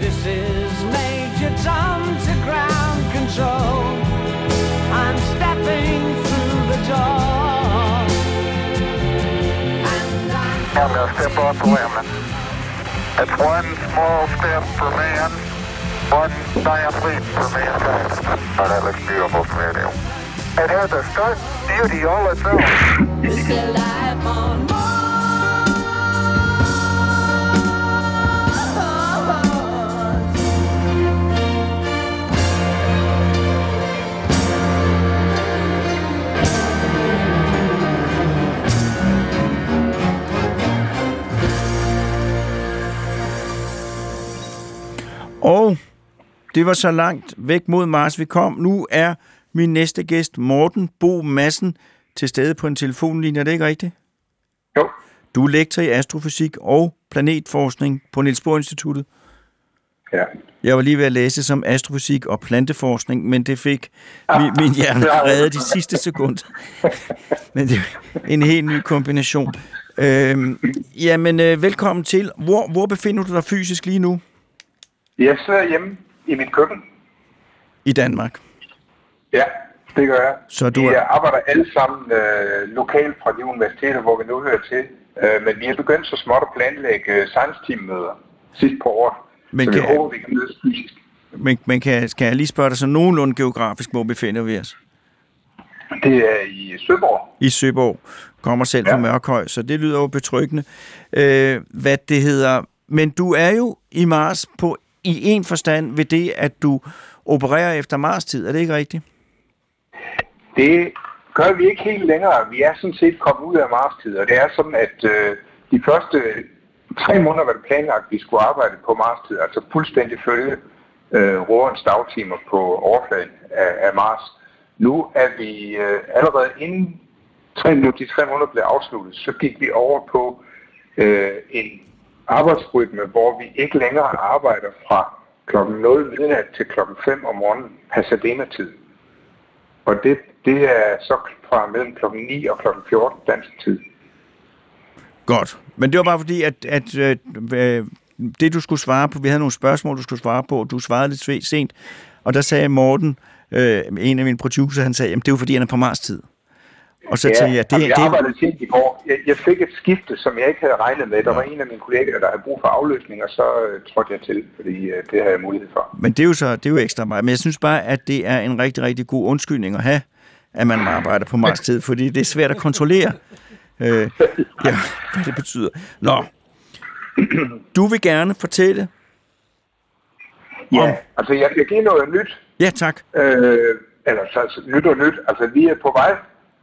This is Major Tom to ground control. I'm stepping through the door. And I'm I'm to step off the limb. It's one small step for man, one giant leap for mankind. Oh, that looks beautiful from here, Neil. It has a stark beauty all its own. Og det var så langt væk mod Mars, vi kom. Nu er min næste gæst, Morten Bo Madsen, til stede på en telefonlinje. Er det ikke rigtigt? Jo. Du er lektor i astrofysik og planetforskning på Niels Bohr Instituttet. Ja. Jeg var lige ved at læse som astrofysik og planteforskning, men det fik min, min hjerne reddet de sidste sekunder. men det er en helt ny kombination. Øhm, jamen, øh, velkommen til. Hvor, hvor befinder du dig fysisk lige nu Jeg sidder hjemme i mit køkken. i Danmark? Ja, det gør jeg. Så du vi er- arbejder alle sammen øh, lokalt fra de universiteter, hvor vi nu hører til. Øh, men vi er begyndt så småt at planlægge øh, science team møder sidst på året. Men så vi kan- håber, vi kan mødes fysisk. Men, men kan, skal jeg lige spørge dig så nogenlunde geografisk, hvor befinder vi os? Det er i Søborg. I Søborg. Kommer selv fra Ja. Mørkhøj, så det lyder jo betryggende. Øh, hvad det hedder. Men du er jo i Mars på i en forstand ved det, at du opererer efter Mars-tid. Er det ikke rigtigt? Det gør vi ikke helt længere. Vi er sådan set kommet ud af Mars-tid, og det er sådan, at øh, de første tre måneder var det planlagt, at vi skulle arbejde på Mars-tid, altså fuldstændig følge øh, rorens dagtimer på overfladen af, af Mars. Nu er vi øh, allerede inden tre minutter, de tre måneder blev afsluttet, så gik vi over på øh, en arbejdsrytme, hvor vi ikke længere arbejder fra klokken 0 midnat til klokken 5 om morgenen Pasadena-tid. Og det, det er så fra mellem klokken 9 og klokken 14 dansk tid. Godt. Men det var bare fordi, at, at øh, øh, det du skulle svare på, vi havde nogle spørgsmål, du skulle svare på, og du svarede lidt sent, og der sagde Morten, øh, en af mine producer, han sagde, jamen det er jo fordi, han er på Mars-tid. Og så tænkte jeg, det, altså, jeg det, arbejdede sent i går. Jeg, jeg fik et skifte, som jeg ikke havde regnet med. Der var en af mine kollegaer, der havde brug for afløsning, og så øh, trådte jeg til, fordi øh, det havde jeg mulighed for. men det er jo så det er jo ekstra meget. Men jeg synes bare, at det er en rigtig, rigtig god undskyldning at have, at man arbejder på Mars-tid, fordi det er svært at kontrollere, øh, ja, hvad det betyder. Nå, du vil gerne fortælle, Ja, Om- altså jeg kan give noget nyt. ja tak, Øh, eller så, så nyt og nyt. Altså vi er på vej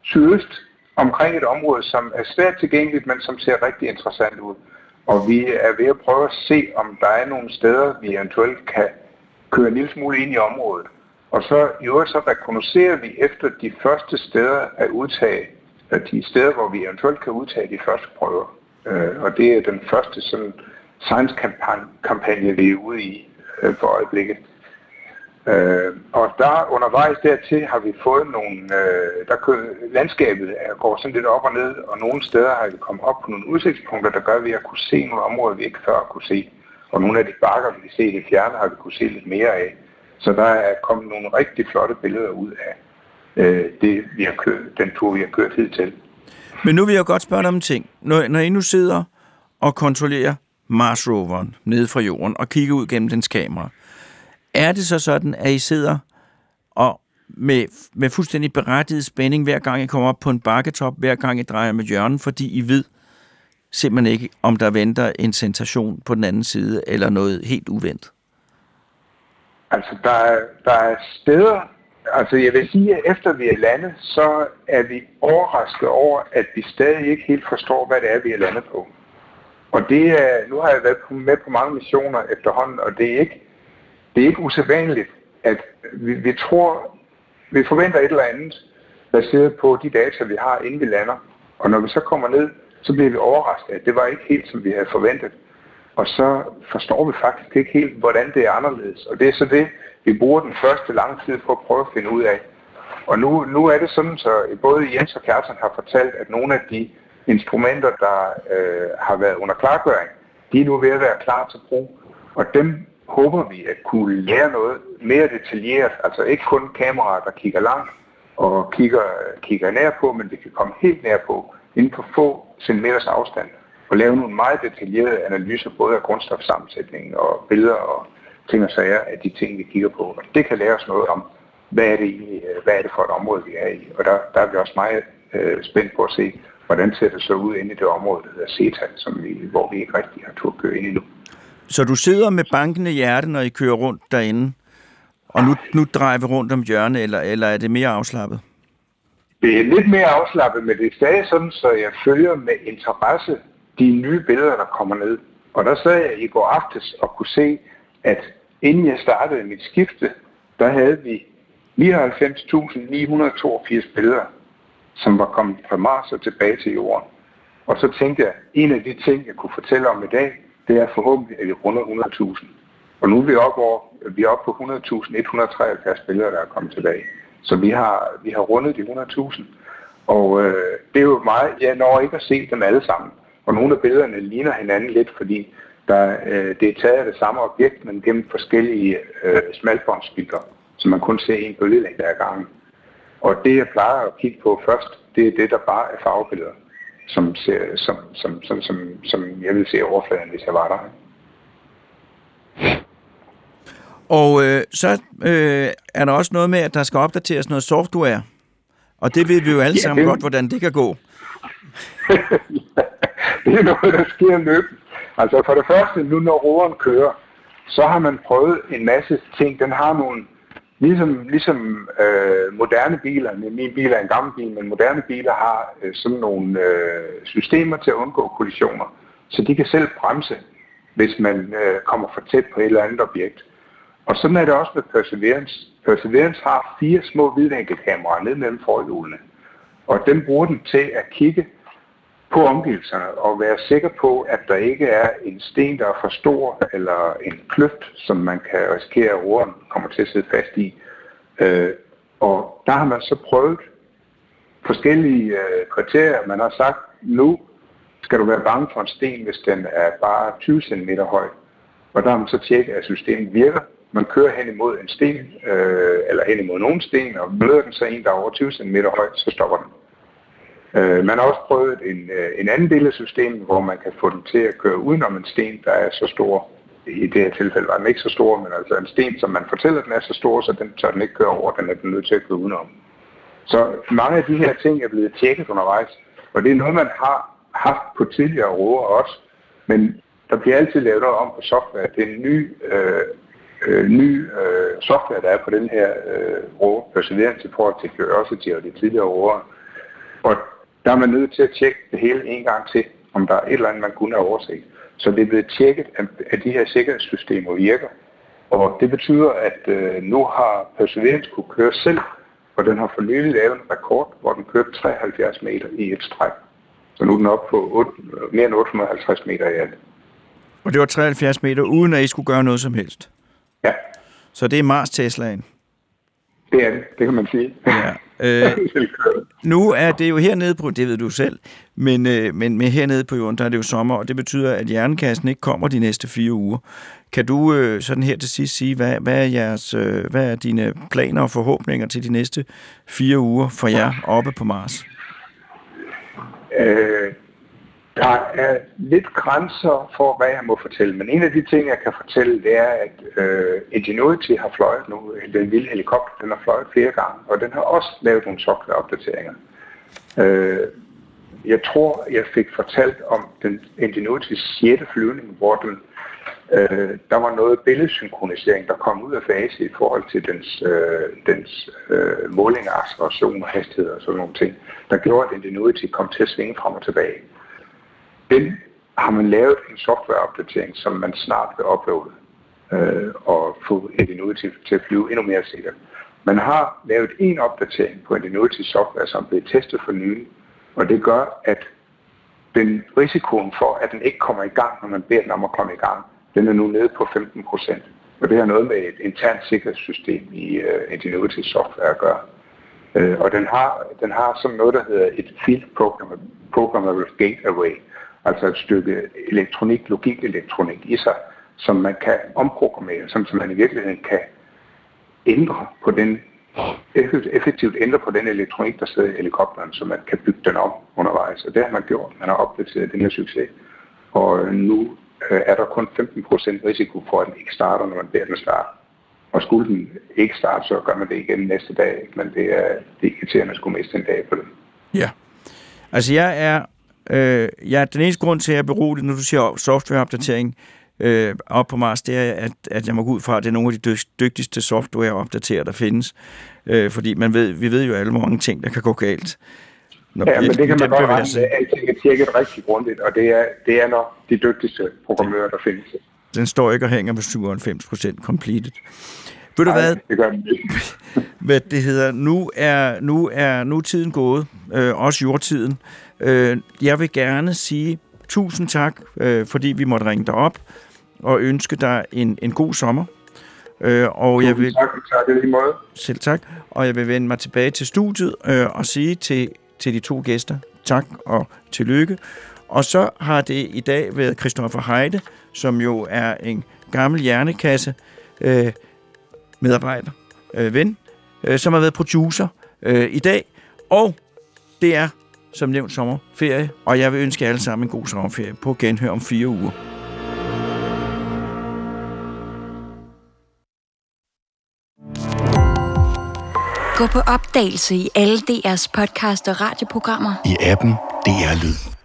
sydøst omkring et område, som er svært tilgængeligt, men som ser rigtig interessant ud. Og vi er ved at prøve at se, om der er nogle steder, vi eventuelt kan køre en lille smule ind i området. Og så i øvrigt så rekognoserer vi efter de første steder at udtage, de steder, hvor vi eventuelt kan udtage de første prøver. Øh, og det er den første sådan science-kampagne, vi er ude i øh, for øjeblikket. Øh, og der undervejs dertil har vi fået nogle, øh, der kører, landskabet går sådan lidt op og ned, og nogle steder har vi kommet op på nogle udsigtspunkter, der gør, at vi har kunne se nogle områder, vi ikke før kunne se. Og nogle af de bakker, vi kan se i det fjerne, har vi kunne se lidt mere af. Så der er kommet nogle rigtig flotte billeder ud af øh, det, vi har kørt, den tur, vi har kørt hidtil. Men nu vil jeg godt spørge dig om en ting. Når, når I nu sidder og kontrollerer Mars-roveren nede fra jorden og kigger ud gennem dens kamera, er det så sådan, at I sidder og med, med fuldstændig berettiget spænding, hver gang I kommer op på en bakketop, hver gang I drejer med hjørnen, fordi I ved simpelthen ikke, om der venter en sensation på den anden side, eller noget helt uventet? Altså, der er, der er steder, altså jeg vil sige, at efter vi er landet, så er vi overrasket over, at vi stadig ikke helt forstår, hvad det er, vi er landet på. Og det er, nu har jeg været med på mange missioner efterhånden, og det er ikke, det er ikke usædvanligt, at vi, vi tror, vi forventer et eller andet, baseret på de data, vi har, inden vi lander. Og når vi så kommer ned, så bliver vi overrasket, at det var ikke helt, som vi havde forventet. Og så forstår vi faktisk ikke helt, hvordan det er anderledes. Og det er så det, vi bruger den første lange tid på at prøve at finde ud af. Og nu, nu er det sådan, så både Jens og Kjartan har fortalt, at nogle af de instrumenter, der øh, har været under klargøring, de er nu ved at være klar til brug. Og dem håber vi at kunne lære noget mere detaljeret. Altså ikke kun kameraer, der kigger langt og kigger, kigger nær på, men vi kan komme helt nær på inden for få centimeters afstand og lave nogle meget detaljerede analyser både af grundstofsammensætningen og billeder og ting og sager af de ting, vi kigger på. Og det kan lære os noget om, hvad er det egentlig, øh, hvad er det for et område, vi er i. Og der, der er vi også meget øh, spændt på at se, hvordan ser det så ud inde i det område, der hedder CETA, som vi, hvor vi ikke rigtig har tur køre ind i nu. Så du sidder med bankende hjerte, når I kører rundt derinde, og nu, nu drejer vi rundt om hjørnet, eller, eller er det mere afslappet? Det er lidt mere afslappet, men det er stadig sådan, så jeg følger med interesse de nye billeder, der kommer ned. Og der sad jeg i går aftes og kunne se, at inden jeg startede mit skifte, der havde vi 99.982 billeder, som var kommet fra Mars og tilbage til Jorden. Og så tænkte jeg, en af de ting, jeg kunne fortælle om i dag, det er forhåbentlig, at vi runder 100.000. Og nu er vi oppe, over, vi er oppe på 100.173 billeder, der er kommet tilbage. Så vi har, vi har rundet de 100.000. Og øh, det er jo meget, jeg når ikke at se dem alle sammen. Og nogle af billederne ligner hinanden lidt, fordi der, øh, det er taget af det samme objekt, men gennem forskellige øh, smalbåndsbilder, så man kun ser en bølgelængde ad gangen. Og det, jeg plejer at kigge på først, det er det, der bare er farvebilleder, som, ser, som, som, som, som, som jeg vil se overfladen, hvis jeg var der. Og øh, så øh, er der også noget med, at der skal opdateres noget software. Og det ved vi jo alle Ja, sammen det- godt, hvordan det kan gå. det er noget, der sker løbende. Altså for det første, nu når roeren kører, så har man prøvet en masse ting. Den har nogle, ligesom, ligesom øh, moderne biler, min bil er en gammel bil, men moderne biler har øh, sådan nogle øh, systemer til at undgå kollisioner. Så de kan selv bremse, hvis man øh, kommer for tæt på et eller andet objekt. Og sådan er det også med Perseverance. Perseverance har fire små vidvinkelkameraer ned mellem forhjulene. Og dem bruger den til at kigge på omgivelserne og være sikker på, at der ikke er en sten, der er for stor, eller en kløft, som man kan risikere, at roeren kommer til at sidde fast i. Øh, og der har man så prøvet forskellige øh, kriterier. Man har sagt, nu skal du være bange for en sten, hvis den er bare 20 cm høj. Og der har man så tjekket, at systemet virker. Man kører hen imod en sten, øh, eller hen imod nogen sten, og møder den så en, der er over 20 cm høj, så stopper den. Øh, man har også prøvet en, øh, en anden del af systemet, hvor man kan få den til at køre udenom en sten, der er så stor. I det her tilfælde var den ikke så stor, men altså en sten, som man fortæller, den er så stor, så den tør den ikke køre over, den er den nødt til at køre udenom. Så mange af de her ting er blevet tjekket undervejs, og det er noget, man har haft på tidligere råder også, men der bliver altid lavet noget om på software. Det er en ny, øh, øh, ny øh, software, der er på den her øh, rå Perseverance i forhold til også til de tidligere råder. Og der er man nødt til at tjekke det hele en gang til, om der er et eller andet, man kunne have overset. Så det er blevet tjekket, at de her sikkerhedssystemer virker. Og det betyder, at øh, nu har Perseverance kunne køre selv, og den har for nylig lavet en rekord, hvor den kørte 73 meter i et stræk. Så nu er den oppe på 8, mere end 850 meter i alt. Og det var 73 meter, uden at I skulle gøre noget som helst. Ja, Så det er Mars Teslaen. Det er det. Det kan man sige. Ja. Øh, nu er det jo hernede på, det ved du selv, men, øh, men med hernede på jorden, der er det jo sommer, og det betyder, at hjernekassen ikke kommer de næste fire uger. Kan du øh, sådan her til sidst sige, hvad, hvad, er jeres, øh, hvad er dine planer og forhåbninger til de næste fire uger for jer oppe på Mars? Øh, der er lidt grænser for, hvad jeg må fortælle, men en af de ting, jeg kan fortælle, det er, at øh, Ingenuity har fløjet nu, den lille helikopter, den har fløjet flere gange, og den har også lavet nogle softwareopdateringer. Øh, jeg tror, jeg fik fortalt om den Ingenuity's 6. flyvning, hvor den, øh, der var noget billedsynkronisering, der kom ud af fase i forhold til dens, øh, dens øh, måling af acceleration og hastighed og sådan nogle ting, der gjorde, at Ingenuity kom til at svinge frem og tilbage. Den har man lavet en softwareopdatering, som man snart vil uploade øh, og få Ingenuity til at flyve endnu mere sikkert. Man har lavet en opdatering på Ingenuity software, som blev testet for nylig, og det gør, at den risikoen for, at den ikke kommer i gang, når man beder den om at komme i gang, den er nu nede på 15 procent. Og det har noget med et internt sikkerhedssystem i uh, Ingenuity software at gøre. Uh, og den har, den har som noget, der hedder et field programmable, programmable gateway, altså et stykke elektronik, logik-elektronik i sig, som man kan omprogrammere, som, som man i virkeligheden kan ændre på den, effektivt, ændre på den elektronik, der sidder i helikopteren, så man kan bygge den om undervejs. Og det har man gjort. Man har opdateret den her succes. Og øh, nu øh, er der kun 15% risiko for, at den ikke starter, når man beder den starte. Og skulle den ikke starte, så gør man det igen næste dag. Men det er, det er irriterende at skulle miste en dag på det. Ja. Altså, jeg er... Øh, er den eneste grund til, at jeg er beroliget, når du siger softwareopdatering øh, op på Mars, det er, at, at jeg må gå ud fra, at det er nogle af de dyg- dygtigste softwareopdaterer, der findes. Øh, fordi man ved, vi ved jo alle, hvor mange ting, der kan gå galt. Når Ja, men det kan man godt regne med. Alting er tjekket rigtig grundigt, og det er, det er nok de dygtigste programmører, der findes. Den står ikke og hænger på 97% completed. Ved du Nej, hvad? Det gør hvad det hedder, nu er, nu er, nu er tiden gået, øh, også jordtiden. Øh, jeg vil gerne sige tusind tak, øh, fordi vi måtte ringe dig op og ønske dig en, en god sommer. Øh, og jeg vil, Tak, tak lige måde. selv tak, og jeg vil vende mig tilbage til studiet øh, og sige til, til de to gæster tak og tillykke. Og så har det i dag været Christoffer Heide, som jo er en gammel hjernekasse øh, medarbejder, øh, ven, øh, som har været producer øh, i dag. Og det er, som nævnt, sommerferie, og jeg vil ønske jer alle sammen en god sommerferie på genhør om fire uger. Gå på opdagelse i alle DR's podcast og radioprogrammer. I appen DR Lyd.